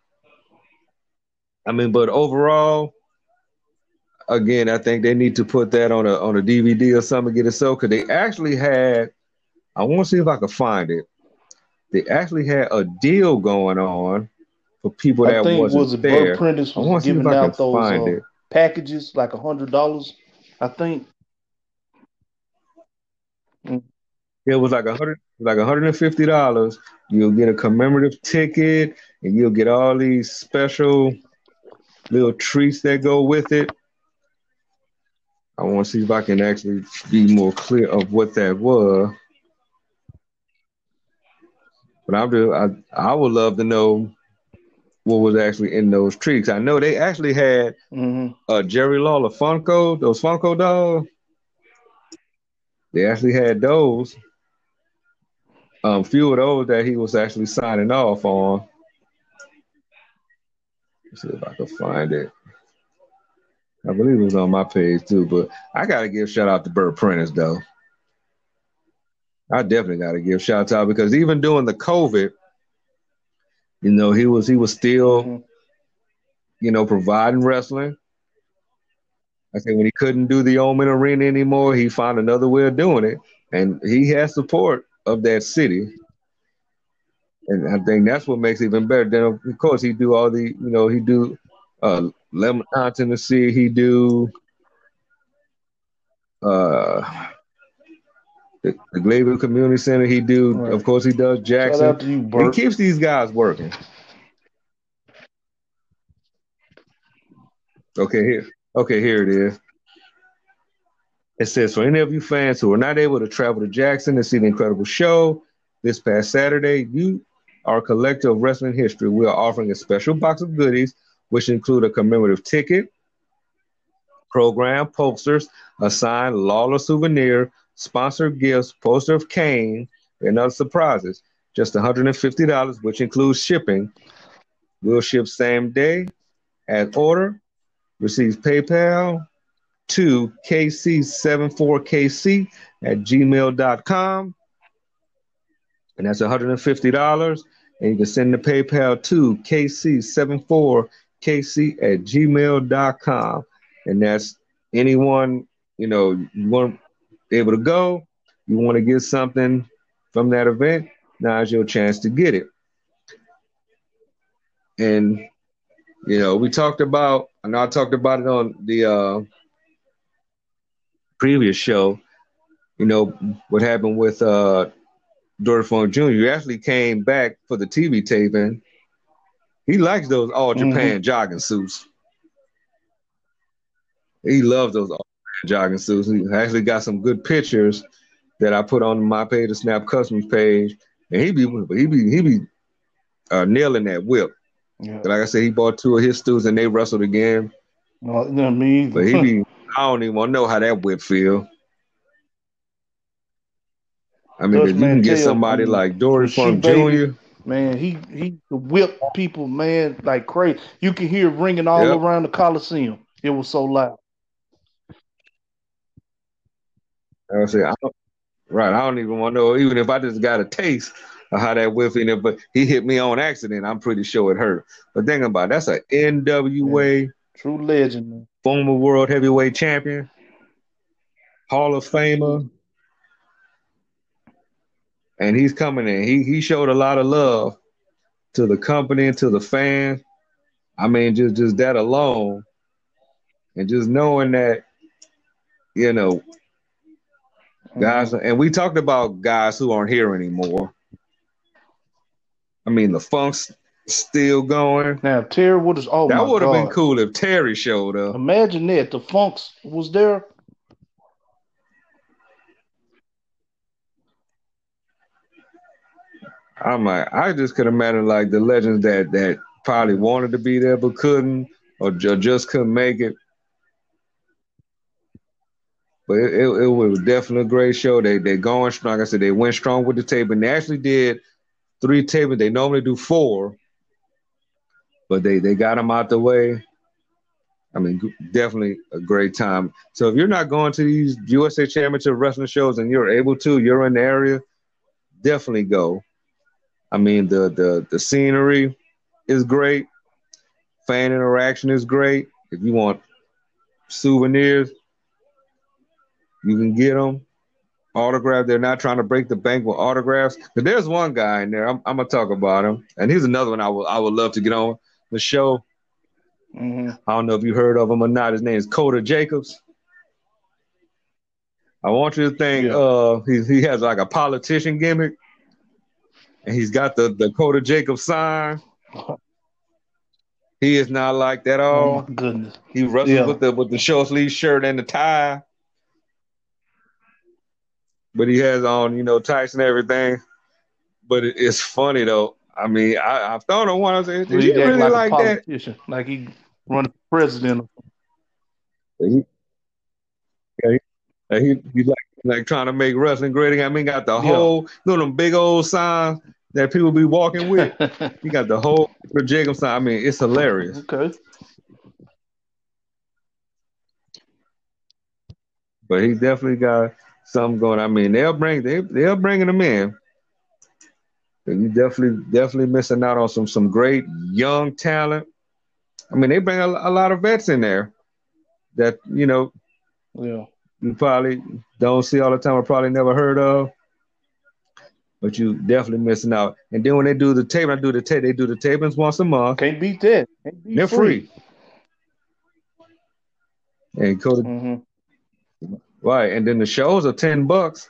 I mean, but overall, again, I think they need to put that on a on a DVD or something, get it sold. because they actually had. I want to see if I can find it. They actually had a deal going on for people that I wasn't was there. Bert Prentice was giving out those uh, packages, like a hundred dollars. I think it was like a hundred, like hundred and fifty dollars. You'll get a commemorative ticket, and you'll get all these special little treats that go with it. I want to see if I can actually be more clear of what that was. But I'm just, I I would love to know what was actually in those treats. I know they actually had mm-hmm. uh, Jerry Lawler Funko, those Funko dolls. They actually had those. Um, few of those that he was actually signing off on. Let's see if I can find it. I believe it was on my page too, but I gotta give shout out to Bert Prentice though. I definitely gotta give shout out because even during the COVID, You know, he was he was still, mm-hmm. you know, providing wrestling. I think when he couldn't do the Oman Arena anymore, he found another way of doing it, and he has support of that city. And I think that's what makes it even better. Then of course he do all the, you know, he do uh Lemon Tennessee, he do uh the, the Community Center, he do, right. of course he does Jackson. You, he keeps these guys working. Okay, here. Okay, here it is. It says for any of you fans who are not able to travel to Jackson to see the incredible show this past Saturday, you are a collector of wrestling history. We are offering a special box of goodies, which include a commemorative ticket, program, posters, a signed Lawler souvenir, sponsored gifts, poster of Kane, and other surprises. Just $150, which includes shipping. We'll ship same day at order receives PayPal to kc74kc at gmail.com. And that's $150. And you can send the PayPal to kc74kc at gmail.com. And that's anyone, you know, you want able to go, you want to get something from that event, now's your chance to get it. And you know, we talked about, I know I talked about it on the uh, previous show, you know, what happened with uh, Dory Funk Jr. He actually came back for the TV taping. He likes those all Japan mm-hmm. jogging suits. He loves those all jogging suits. He actually got some good pictures that I put on my page, the Snap Customs page, and he be he be he be uh, nailing that whip. Yeah. Like I said, he bought two of his stews and they wrestled again. No, not me. But he be, I don't even want to know how that whip feel. I mean, Touch, you can get somebody you, like Dory Funk Jr. Man, he he whip people, man, like crazy. You can hear ringing all yep. around the Coliseum. It was so loud. I say, I right. I don't even want to know. Even if I just got a taste, how that whiff in it, but he hit me on accident. I'm pretty sure it hurt. But think about it, that's an NWA yeah. true legend, man. former world heavyweight champion, Hall of Famer, and he's coming in. He he showed a lot of love to the company and to the fans. I mean, just just that alone, and just knowing that, you know, guys, mm-hmm. and we talked about guys who aren't here anymore. I mean, the Funk's still going. Now Terry would have. Oh, that would have been cool if Terry showed up. Imagine that the Funks was there. I'm like, I just could imagine like the legends that that probably wanted to be there but couldn't, or just couldn't make it. But it, it, it was definitely a great show. They they going strong. Like I said they went strong with the tape, and they actually did three tables. They normally do four, but they they got them out the way. I mean, definitely a great time. So if you're not going to these USA Championship wrestling shows and you're able to, you're in the area, definitely go. I mean, the the the scenery is great. Fan interaction is great. If you want souvenirs, you can get them autograph. They're not trying to break the bank with autographs. But there's one guy in there. I'm, I'm, gonna talk about him, and he's another one I would I would love to get on the show. Mm-hmm. I don't know if you heard of him or not. His name is Coda Jacobs. I want you to think yeah. uh, he he has like a politician gimmick, and he's got the the Coda Jacobs sign. He is not like that at all. Oh goodness. He wrestles yeah. with the with the short sleeve shirt and the tie but he has on, you know, tights and everything. But it, it's funny though. I mean, I, I've thought of one. I said, did he really like, like that? Like he run for president. He, yeah, he, he, he's like like trying to make wrestling great. I mean, got the whole yeah. you know them big old signs that people be walking with. he got the whole Jacob sign. I mean, it's hilarious. Okay. But he definitely got something going. I mean, they'll bring they they're bringing them in. You definitely definitely missing out on some some great young talent. I mean, they bring a, a lot of vets in there that you know, yeah, you probably don't see all the time. or probably never heard of, but you definitely missing out. And then when they do the tape, I do the tape. They do the tapings once a month. Can't beat that. Beat They're free. free. And Cody, mm-hmm. Right? And then the shows are ten bucks.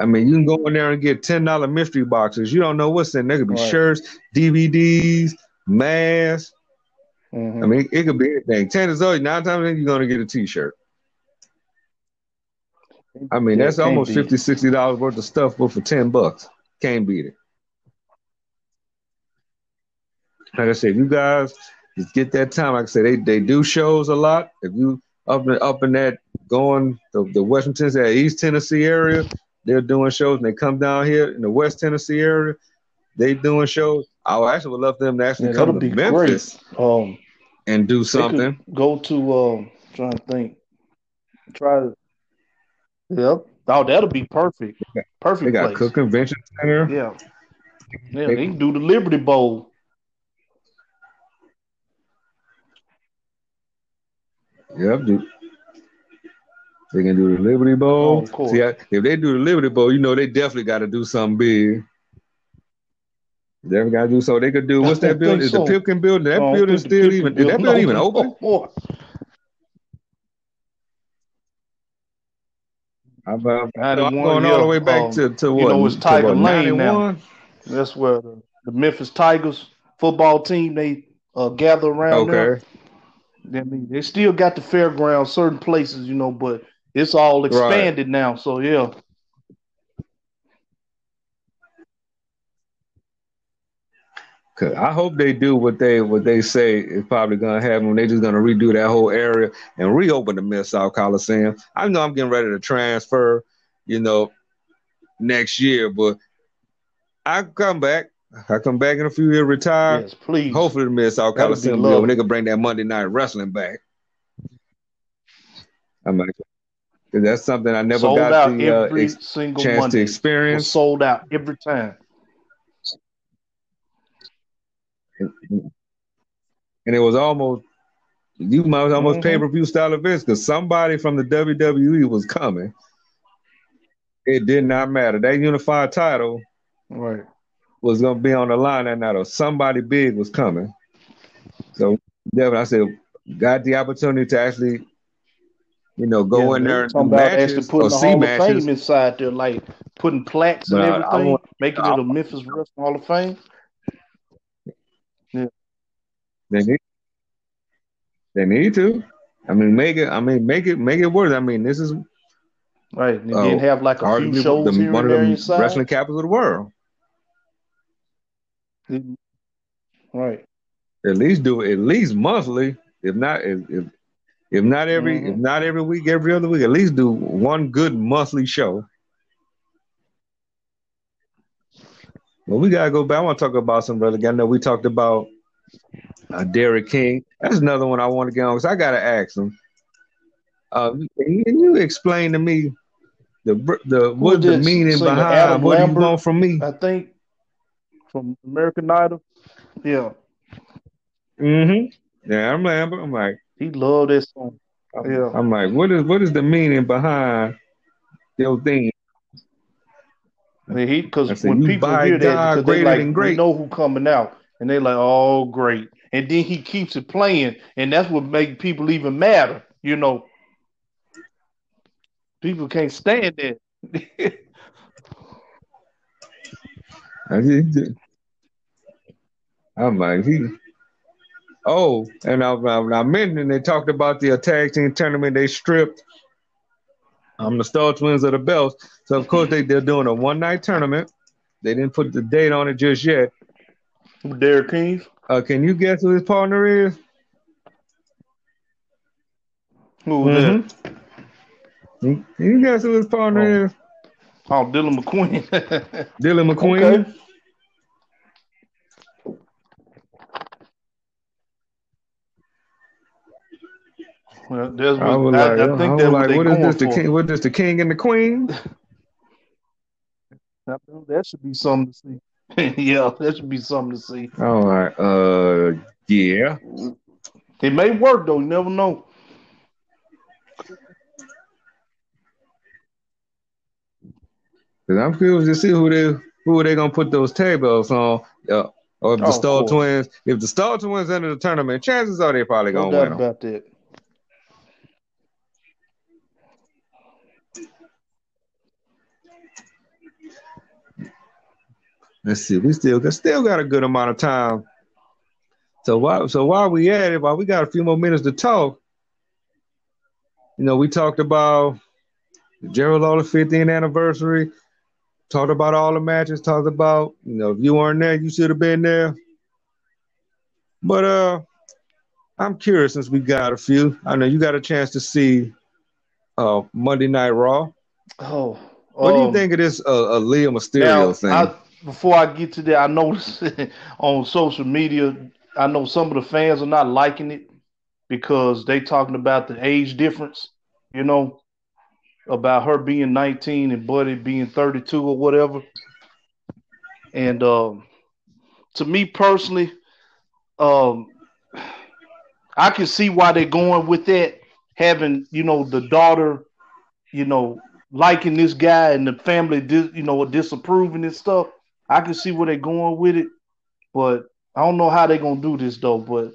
I mean, you can go in there and get ten dollar mystery boxes. You don't know what's in there. Could be right. shirts, DVDs, masks. Mm-hmm. I mean, it could be anything. Ten is always nine times you're gonna get a T-shirt. I mean, that's almost 50 60 dollars worth of stuff, but for ten bucks, can't beat it. Like I said, you guys just get that time. Like I said, they, they do shows a lot. If you up in up in that going the, the Western Tennessee, East Tennessee area, they're doing shows and they come down here in the West Tennessee area, they doing shows. I actually would love them to actually yeah, come to Memphis um, and do something. Go to um, trying to think. Try to Yep. Oh, that'll be perfect. Perfect. They got place. Cook Convention Center. Yeah. Yeah, they, they can do the Liberty Bowl. Yep, dude. They can do the Liberty Bowl. Oh, See, I, if they do the Liberty Bowl, you know they definitely got to do something big. They got to do so. They could do what's that building? Is so. the Pipkin building? That oh, building still even? Building. Is that building even open? Oh, I'm, I'm, I'm going all the way back um, to, to what? You know, it's Tiger Lane now. That's where the, the, Memphis Tigers football team they uh, gather around. Okay. There. I mean, they still got the fairground, certain places, you know, but it's all expanded right. now. So yeah. Cause I hope they do what they what they say is probably gonna happen they're just gonna redo that whole area and reopen the Mid South Coliseum. I know I'm getting ready to transfer, you know, next year, but I come back. I come back in a few years, retire. Yes, please. Hopefully, the Mid South Coliseum will when they can bring that Monday night wrestling back. I'm like, that's something I never sold got the uh, ex- chance Monday. to experience. sold out every time. and it was almost you might almost mm-hmm. pay per view style events because somebody from the WWE was coming. It did not matter. That unified title right. was gonna be on the line that night, or somebody big was coming. So Devin, I said, got the opportunity to actually, you know, go yeah, in there and do matches or the see Hall matches. Of Fame inside there, like putting plaques but and everything, want, making it a Memphis Wrestling Hall of Fame. They need, they need to. I mean, make it. I mean, make it. Make it worth. I mean, this is right. You uh, have like a few shows the, here one of the wrestling capitals of the world. Right. At least do it at least monthly, if not if if, if not every mm-hmm. if not every week, every other week. At least do one good monthly show. Well, we gotta go back. I want to talk about some brother. I know we talked about uh, Derrick King. That's another one I want to get on because I got to ask him. Uh, can you explain to me the the what the meaning behind what Lambert, you want from me? I think from American Idol. Yeah. Mm-hmm. Yeah, I'm Lambert. I'm like he loved this song. Yeah. I'm like, what is what is the meaning behind your thing? I mean, he because when people hear that, they like, great. know who coming out, and they like, oh, great and then he keeps it playing, and that's what make people even madder. You know, people can't stand that. I'm like he. Oh, and I, I, I mentioned they talked about the tag team tournament. They stripped um the Star Twins of the belts. So of course they they're doing a one night tournament. They didn't put the date on it just yet. Derrick Kings. Uh, can you guess who his partner is? Who mm-hmm. Can you guess who his partner oh. is? Oh, Dylan McQueen. Dylan McQueen. Okay. Well, there's I, was I, like, I think that's like, what, what is this? The king? What is the king and the queen? that should be something to see. yeah, that should be something to see. All right. Uh, yeah. It may work though. You never know. Cause I'm curious to see who they who are they gonna put those tables on. Yeah. Or if the oh, Star Twins, if the Star Twins enter the tournament, chances are they probably gonna no win. About that. Let's see. We still got still got a good amount of time. So why so while we at it, while we got a few more minutes to talk, you know, we talked about the Lawler 15th anniversary, talked about all the matches, talked about, you know, if you weren't there, you should have been there. But uh I'm curious since we got a few. I know you got a chance to see uh Monday Night Raw. Oh, what um, do you um, think of this uh, Aalyah Mysterio now, thing? I, before I get to that, I noticed on social media, I know some of the fans are not liking it because they talking about the age difference, you know, about her being 19 and Buddy being 32 or whatever. And um, to me personally, um, I can see why they're going with that, having you know the daughter, you know, liking this guy and the family, you know, disapproving and stuff. I can see where they're going with it, but I don't know how they're gonna do this though. But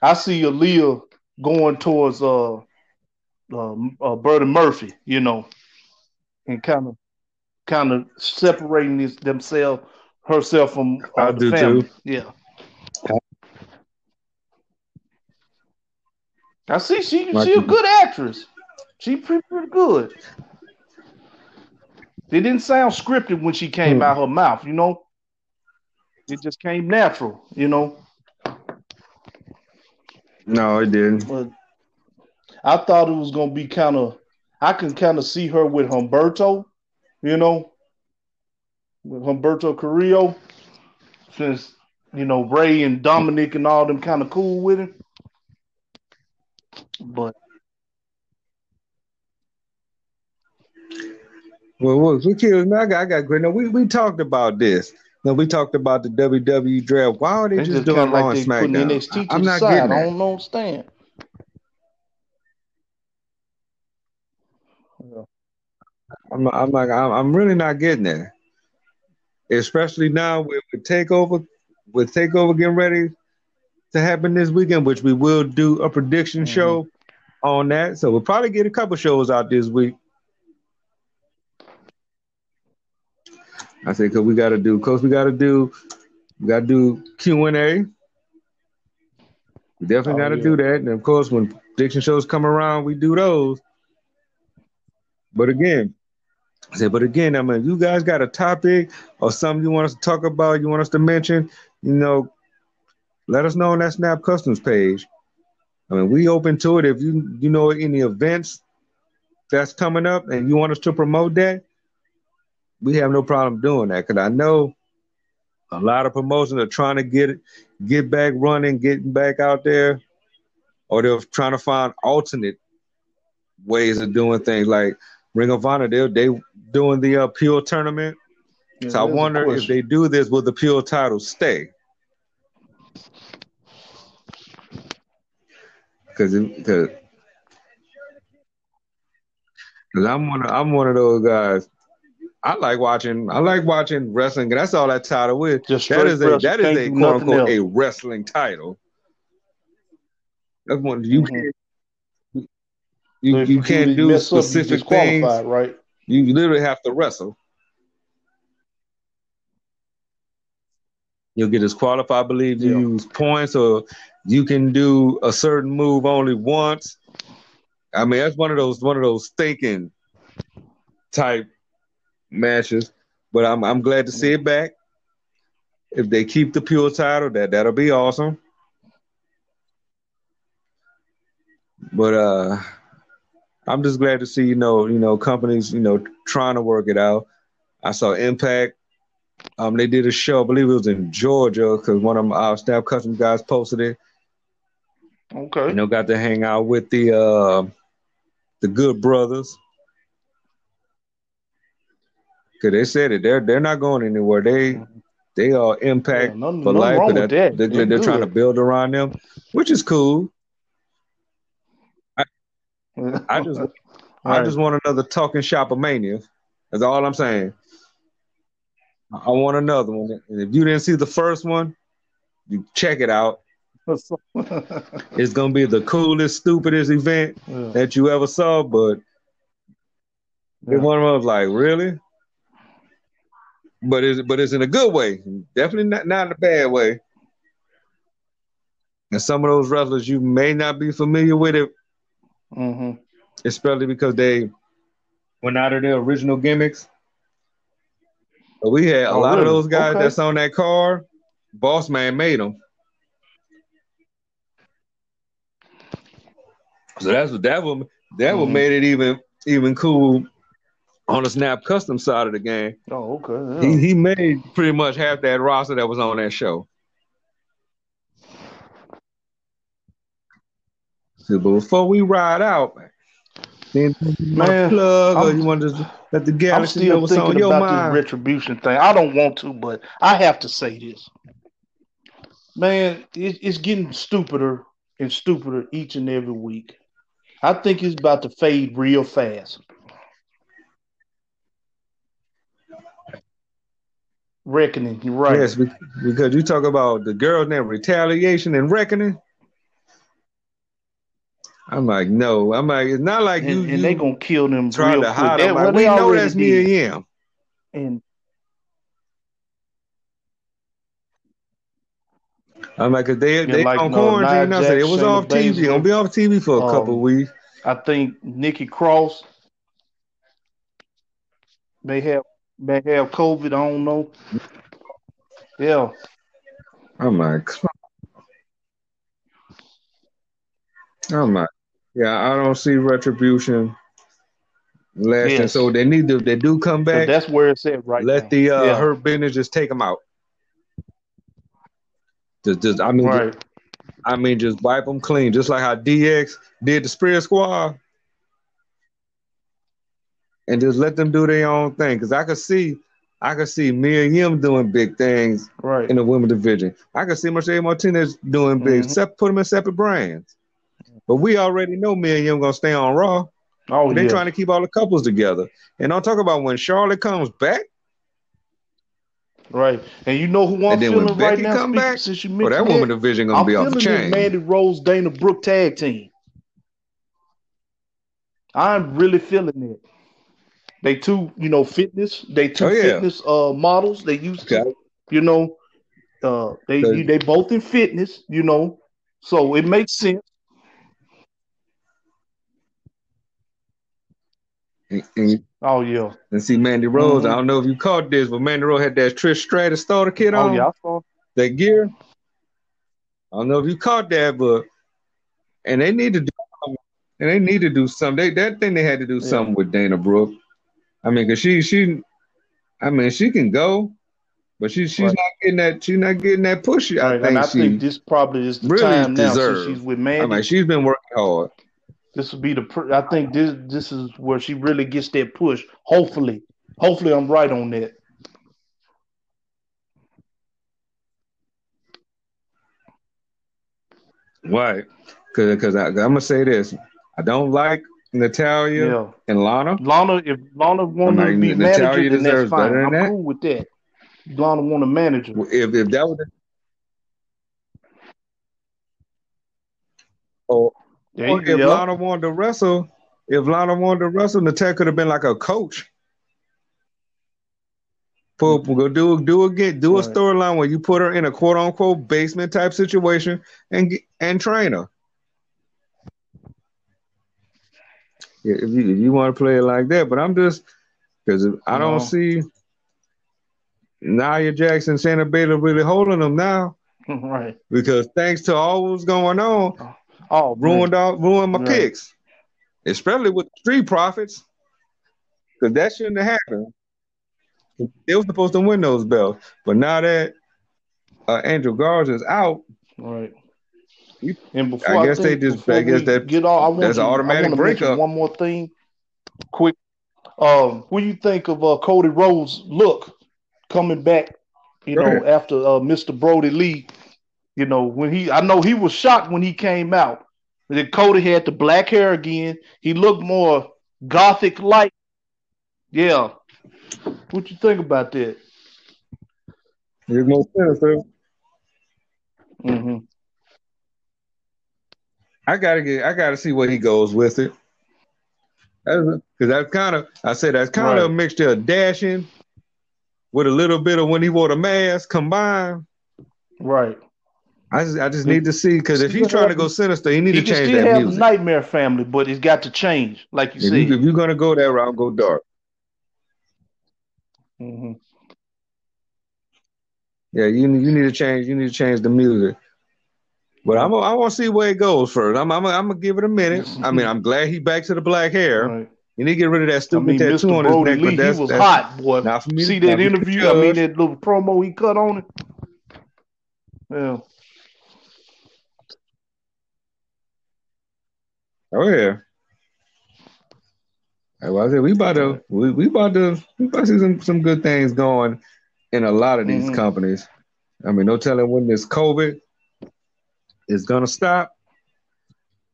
I see Aalyah going towards uh, uh, uh Buddy Murphy, you know, and kind of kind of separating this, themselves herself from uh, I the family. Too. Yeah. I see she she a good actress. She pretty, pretty good. It didn't sound scripted when she came hmm. out her mouth, you know. It just came natural, you know. No, it didn't. But I thought it was gonna be kind of. I can kind of see her with Humberto, you know, with Humberto Carrillo, since you know Rey and Dominic and all them kind of cool with him. But Well, what we killed I got, I got great. Now we, we talked about this. Now we talked about the WWE draft. Why are they, they just, just doing Raw like and SmackDown? NXT I, am not side. getting that. I don't understand. I'm I'm like I'm, I'm really not getting there. Especially now with, with takeover, with takeover getting ready to happen this weekend, which we will do a prediction mm-hmm. show on that. So we'll probably get a couple shows out this week. I said, cause we got to do, cause we got to do, we got to do Q and A. We definitely oh, got to yeah. do that, and of course, when prediction shows come around, we do those. But again, I said, but again, I mean, you guys got a topic or something you want us to talk about, you want us to mention, you know, let us know on that Snap Customs page. I mean, we open to it. If you you know any events that's coming up and you want us to promote that, we have no problem doing that because I know a lot of promotions are trying to get get back running, getting back out there, or they're trying to find alternate ways of doing things. Like Ring of Honor, they they doing the uh, Pure tournament. Yeah, so I wonder if they do this, will the Pure title stay? Because because I'm one of, I'm one of those guys. I like watching. I like watching wrestling. That's all that title is. Just that is a that is a quote unquote else. a wrestling title. That's one you mm-hmm. can't you, so you, can't do specific up, things. Right? You literally have to wrestle. You'll get disqualified. I believe you yeah. use points, or you can do a certain move only once. I mean, that's one of those one of those thinking type matches, but I'm I'm glad to see it back. If they keep the pure title, that that'll be awesome. But uh I'm just glad to see, you know, you know, companies, you know, trying to work it out. I saw Impact. Um, they did a show, I believe it was in Georgia, because one of our Snap Customs guys posted it. Okay. You know, got to hang out with the uh the good brothers. Cause they said it. They're they're not going anywhere. They mm-hmm. they are impact yeah, nothing, for nothing life. That, that. They're, they're, trying to build around them, which is cool. I, I just right. I just want another talking shop of mania. That's all I'm saying. I want another one. And if you didn't see the first one, you check it out. it's gonna be the coolest, stupidest event yeah. that you ever saw, but yeah. one of them was like, really? But it's but it's in a good way. Definitely not, not in a bad way. And some of those wrestlers you may not be familiar with it, mm-hmm. especially because they went out of their original gimmicks. But we had a oh, lot really? of those guys okay. that's on that car. Boss man made them. So that's what that one that mm-hmm. one made it even even cool on the Snap Custom side of the game. Oh, okay. Yeah. He he made pretty much half that roster that was on that show. So, but before we ride out, then man, plug I'm, or you want to let the galaxy I'm still know what's thinking on your about mind? This retribution thing. I don't want to, but I have to say this. Man, it, it's getting stupider and stupider each and every week. I think it's about to fade real fast. Reckoning, you're right. Yes, because you talk about the girl named retaliation and reckoning. I'm like, no. I'm like, it's not like and, you. And you they gonna kill them. Trying to hide them. Like, well, we know that's Mia Yim. And I'm like, cause they they like, on no, quarantine. I said it was off TV. Gonna be off TV for a um, couple weeks. I think Nikki Cross may have may have COVID. I don't know. Yeah. I'm like, I'm like, yeah, I don't see retribution lasting. Yes. So they need to. They do come back. So that's where it's at right Let now. the uh, yeah. her business just take them out. Just, just I mean, right. just, I mean, just wipe them clean, just like how DX did the Spirit Squad, and just let them do their own thing. Because I could see, I could see Mia Yim doing big things right in the women division. I could see Mercedes Martinez doing big. Mm-hmm. put them in separate brands. But we already know Mia Yim gonna stay on Raw. Oh, they're yeah. trying to keep all the couples together. And I'll talk about when Charlotte comes back. Right, and you know who I'm feeling right now. Come back, since you mentioned oh, that woman division gonna I'm be off the chain. Mandy Rose, Dana Brooke tag team. I'm really feeling it. They two, you know, fitness. They two oh, yeah. fitness uh models. They used to, you know, uh they they both in fitness, you know, so it makes sense. And, and, oh yeah. And see Mandy Rose. Mm-hmm. I don't know if you caught this, but Mandy Rose had that Trish Stratus starter kit oh, on. Oh yeah, I saw that gear. I don't know if you caught that, but and they need to do and they need to do something. They that thing they had to do yeah. something with Dana Brooke. I mean, cause she she, I mean, she can go, but she she's right. not getting that. She's not getting that push. Right. I think and I think this probably is the really time now. So she's with Mandy. I mean, she's been working hard. This will be the. I think this this is where she really gets that push. Hopefully, hopefully, I'm right on that. Right, because because I'm gonna say this. I don't like Natalya yeah. and Lana. Lana, if Lana wanted like, to be manager, then that's fine. I'm that. cool with that. Lana want a manager. If if that was. Oh, or if Lana wanted to wrestle, if Lana wanted to wrestle, Natalya could have been like a coach. Put, go mm-hmm. do do again do a storyline where you put her in a quote unquote basement type situation and and train her. If you if you want to play it like that, but I'm just because I don't see Nia Jax, Shayna Baszler really holding them now. Right. Because thanks to all what's going on, Oh, ruined all ruined my right. picks, especially with the Street Profits, because that shouldn't have happened. They were supposed to win those belts, but now that uh, Angel is out, right. And before I, I guess think, they just I guess that get all, I want that's you, automatic breakup. One more thing, quick. Um, what do you think of uh, Cody Rhodes' look coming back You Go know, ahead. after uh, Mr. Brodie Lee, you know, when he, I know he was shocked when he came out. Then Cody had the black hair again. He looked more gothic like. Yeah. What you think about that? Makes sense, though. Mm-hmm. I gotta get. I gotta see where he goes with it. Because that's kind of. I said that's kind right. of a mixture of dashing with a little bit of when he wore the mask combined. Right. I just, I just need to see because if he's trying to go sinister, he need he to change that have music. Nightmare Family, but he's got to change, like you said. If you're gonna go that route, go dark. Mm-hmm. Yeah, you you need to change. You need to change the music. But I'm I want to see where it goes first. I'm I'm I'm gonna give it a minute. I mean, I'm glad he back to the black hair. Right. You need to get rid of that stupid I mean, tattoo Mr. on his neck. Lee, but that's, he was that's hot, boy. Not for me. See that interview? I mean, that little promo he cut on it. Yeah. Oh yeah. I said we about to we, we about to we about to see some, some good things going in a lot of these mm-hmm. companies. I mean, no telling when this COVID is gonna stop.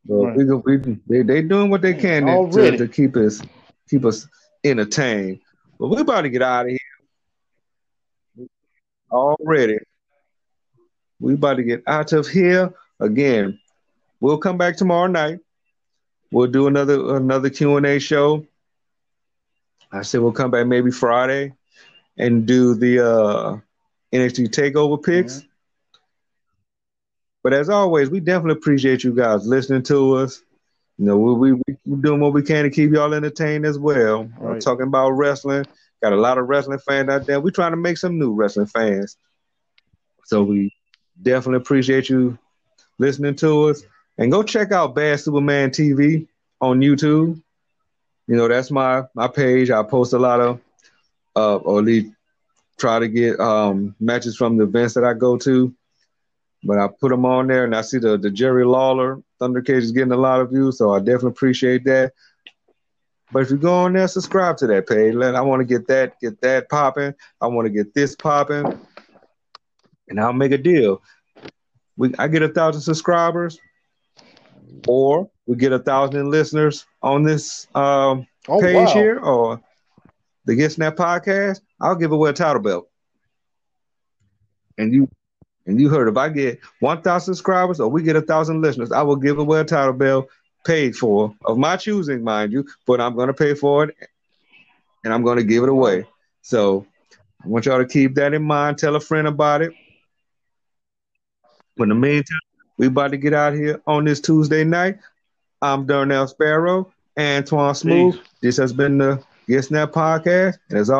But right. we, we they they doing what they can to, to, keep us keep us entertained. But we about to get out of here already. We about to get out of here again. We'll come back tomorrow night. We'll do another another Q and A show. I said we'll come back maybe Friday and do the uh, NXT Takeover picks. Mm-hmm. But as always, we definitely appreciate you guys listening to us. You know, we we we doing what we can to keep y'all entertained as well. Right. Talking about wrestling. Got a lot of wrestling fans out there. We're trying to make some new wrestling fans. So we definitely appreciate you listening to us. And go check out Bad Superman TV on YouTube. You know, that's my my page. I post a lot of uh or at least try to get um matches from the events that I go to. But I put them on there and I see the, the Jerry Lawler Thundercage is getting a lot of views, so I definitely appreciate that. But if you go on there, subscribe to that page. Let I want to get that, get that popping. I want to get this popping. And I'll make a deal. We I get a thousand subscribers, or we get a thousand listeners on this um, oh, page wow. here, or the Get Snap podcast, I'll give away a title belt. And you and you heard if I get one thousand subscribers or we get a thousand listeners, I will give away a title belt paid for of my choosing, mind you, but I'm gonna pay for it and I'm gonna give it away. So I want y'all to keep that in mind. Tell a friend about it. But in the meantime, we about to get out here on this Tuesday night. I'm Darnell Sparrow, Antoine Smooth. Peace. This has been the Get Snap Podcast. And as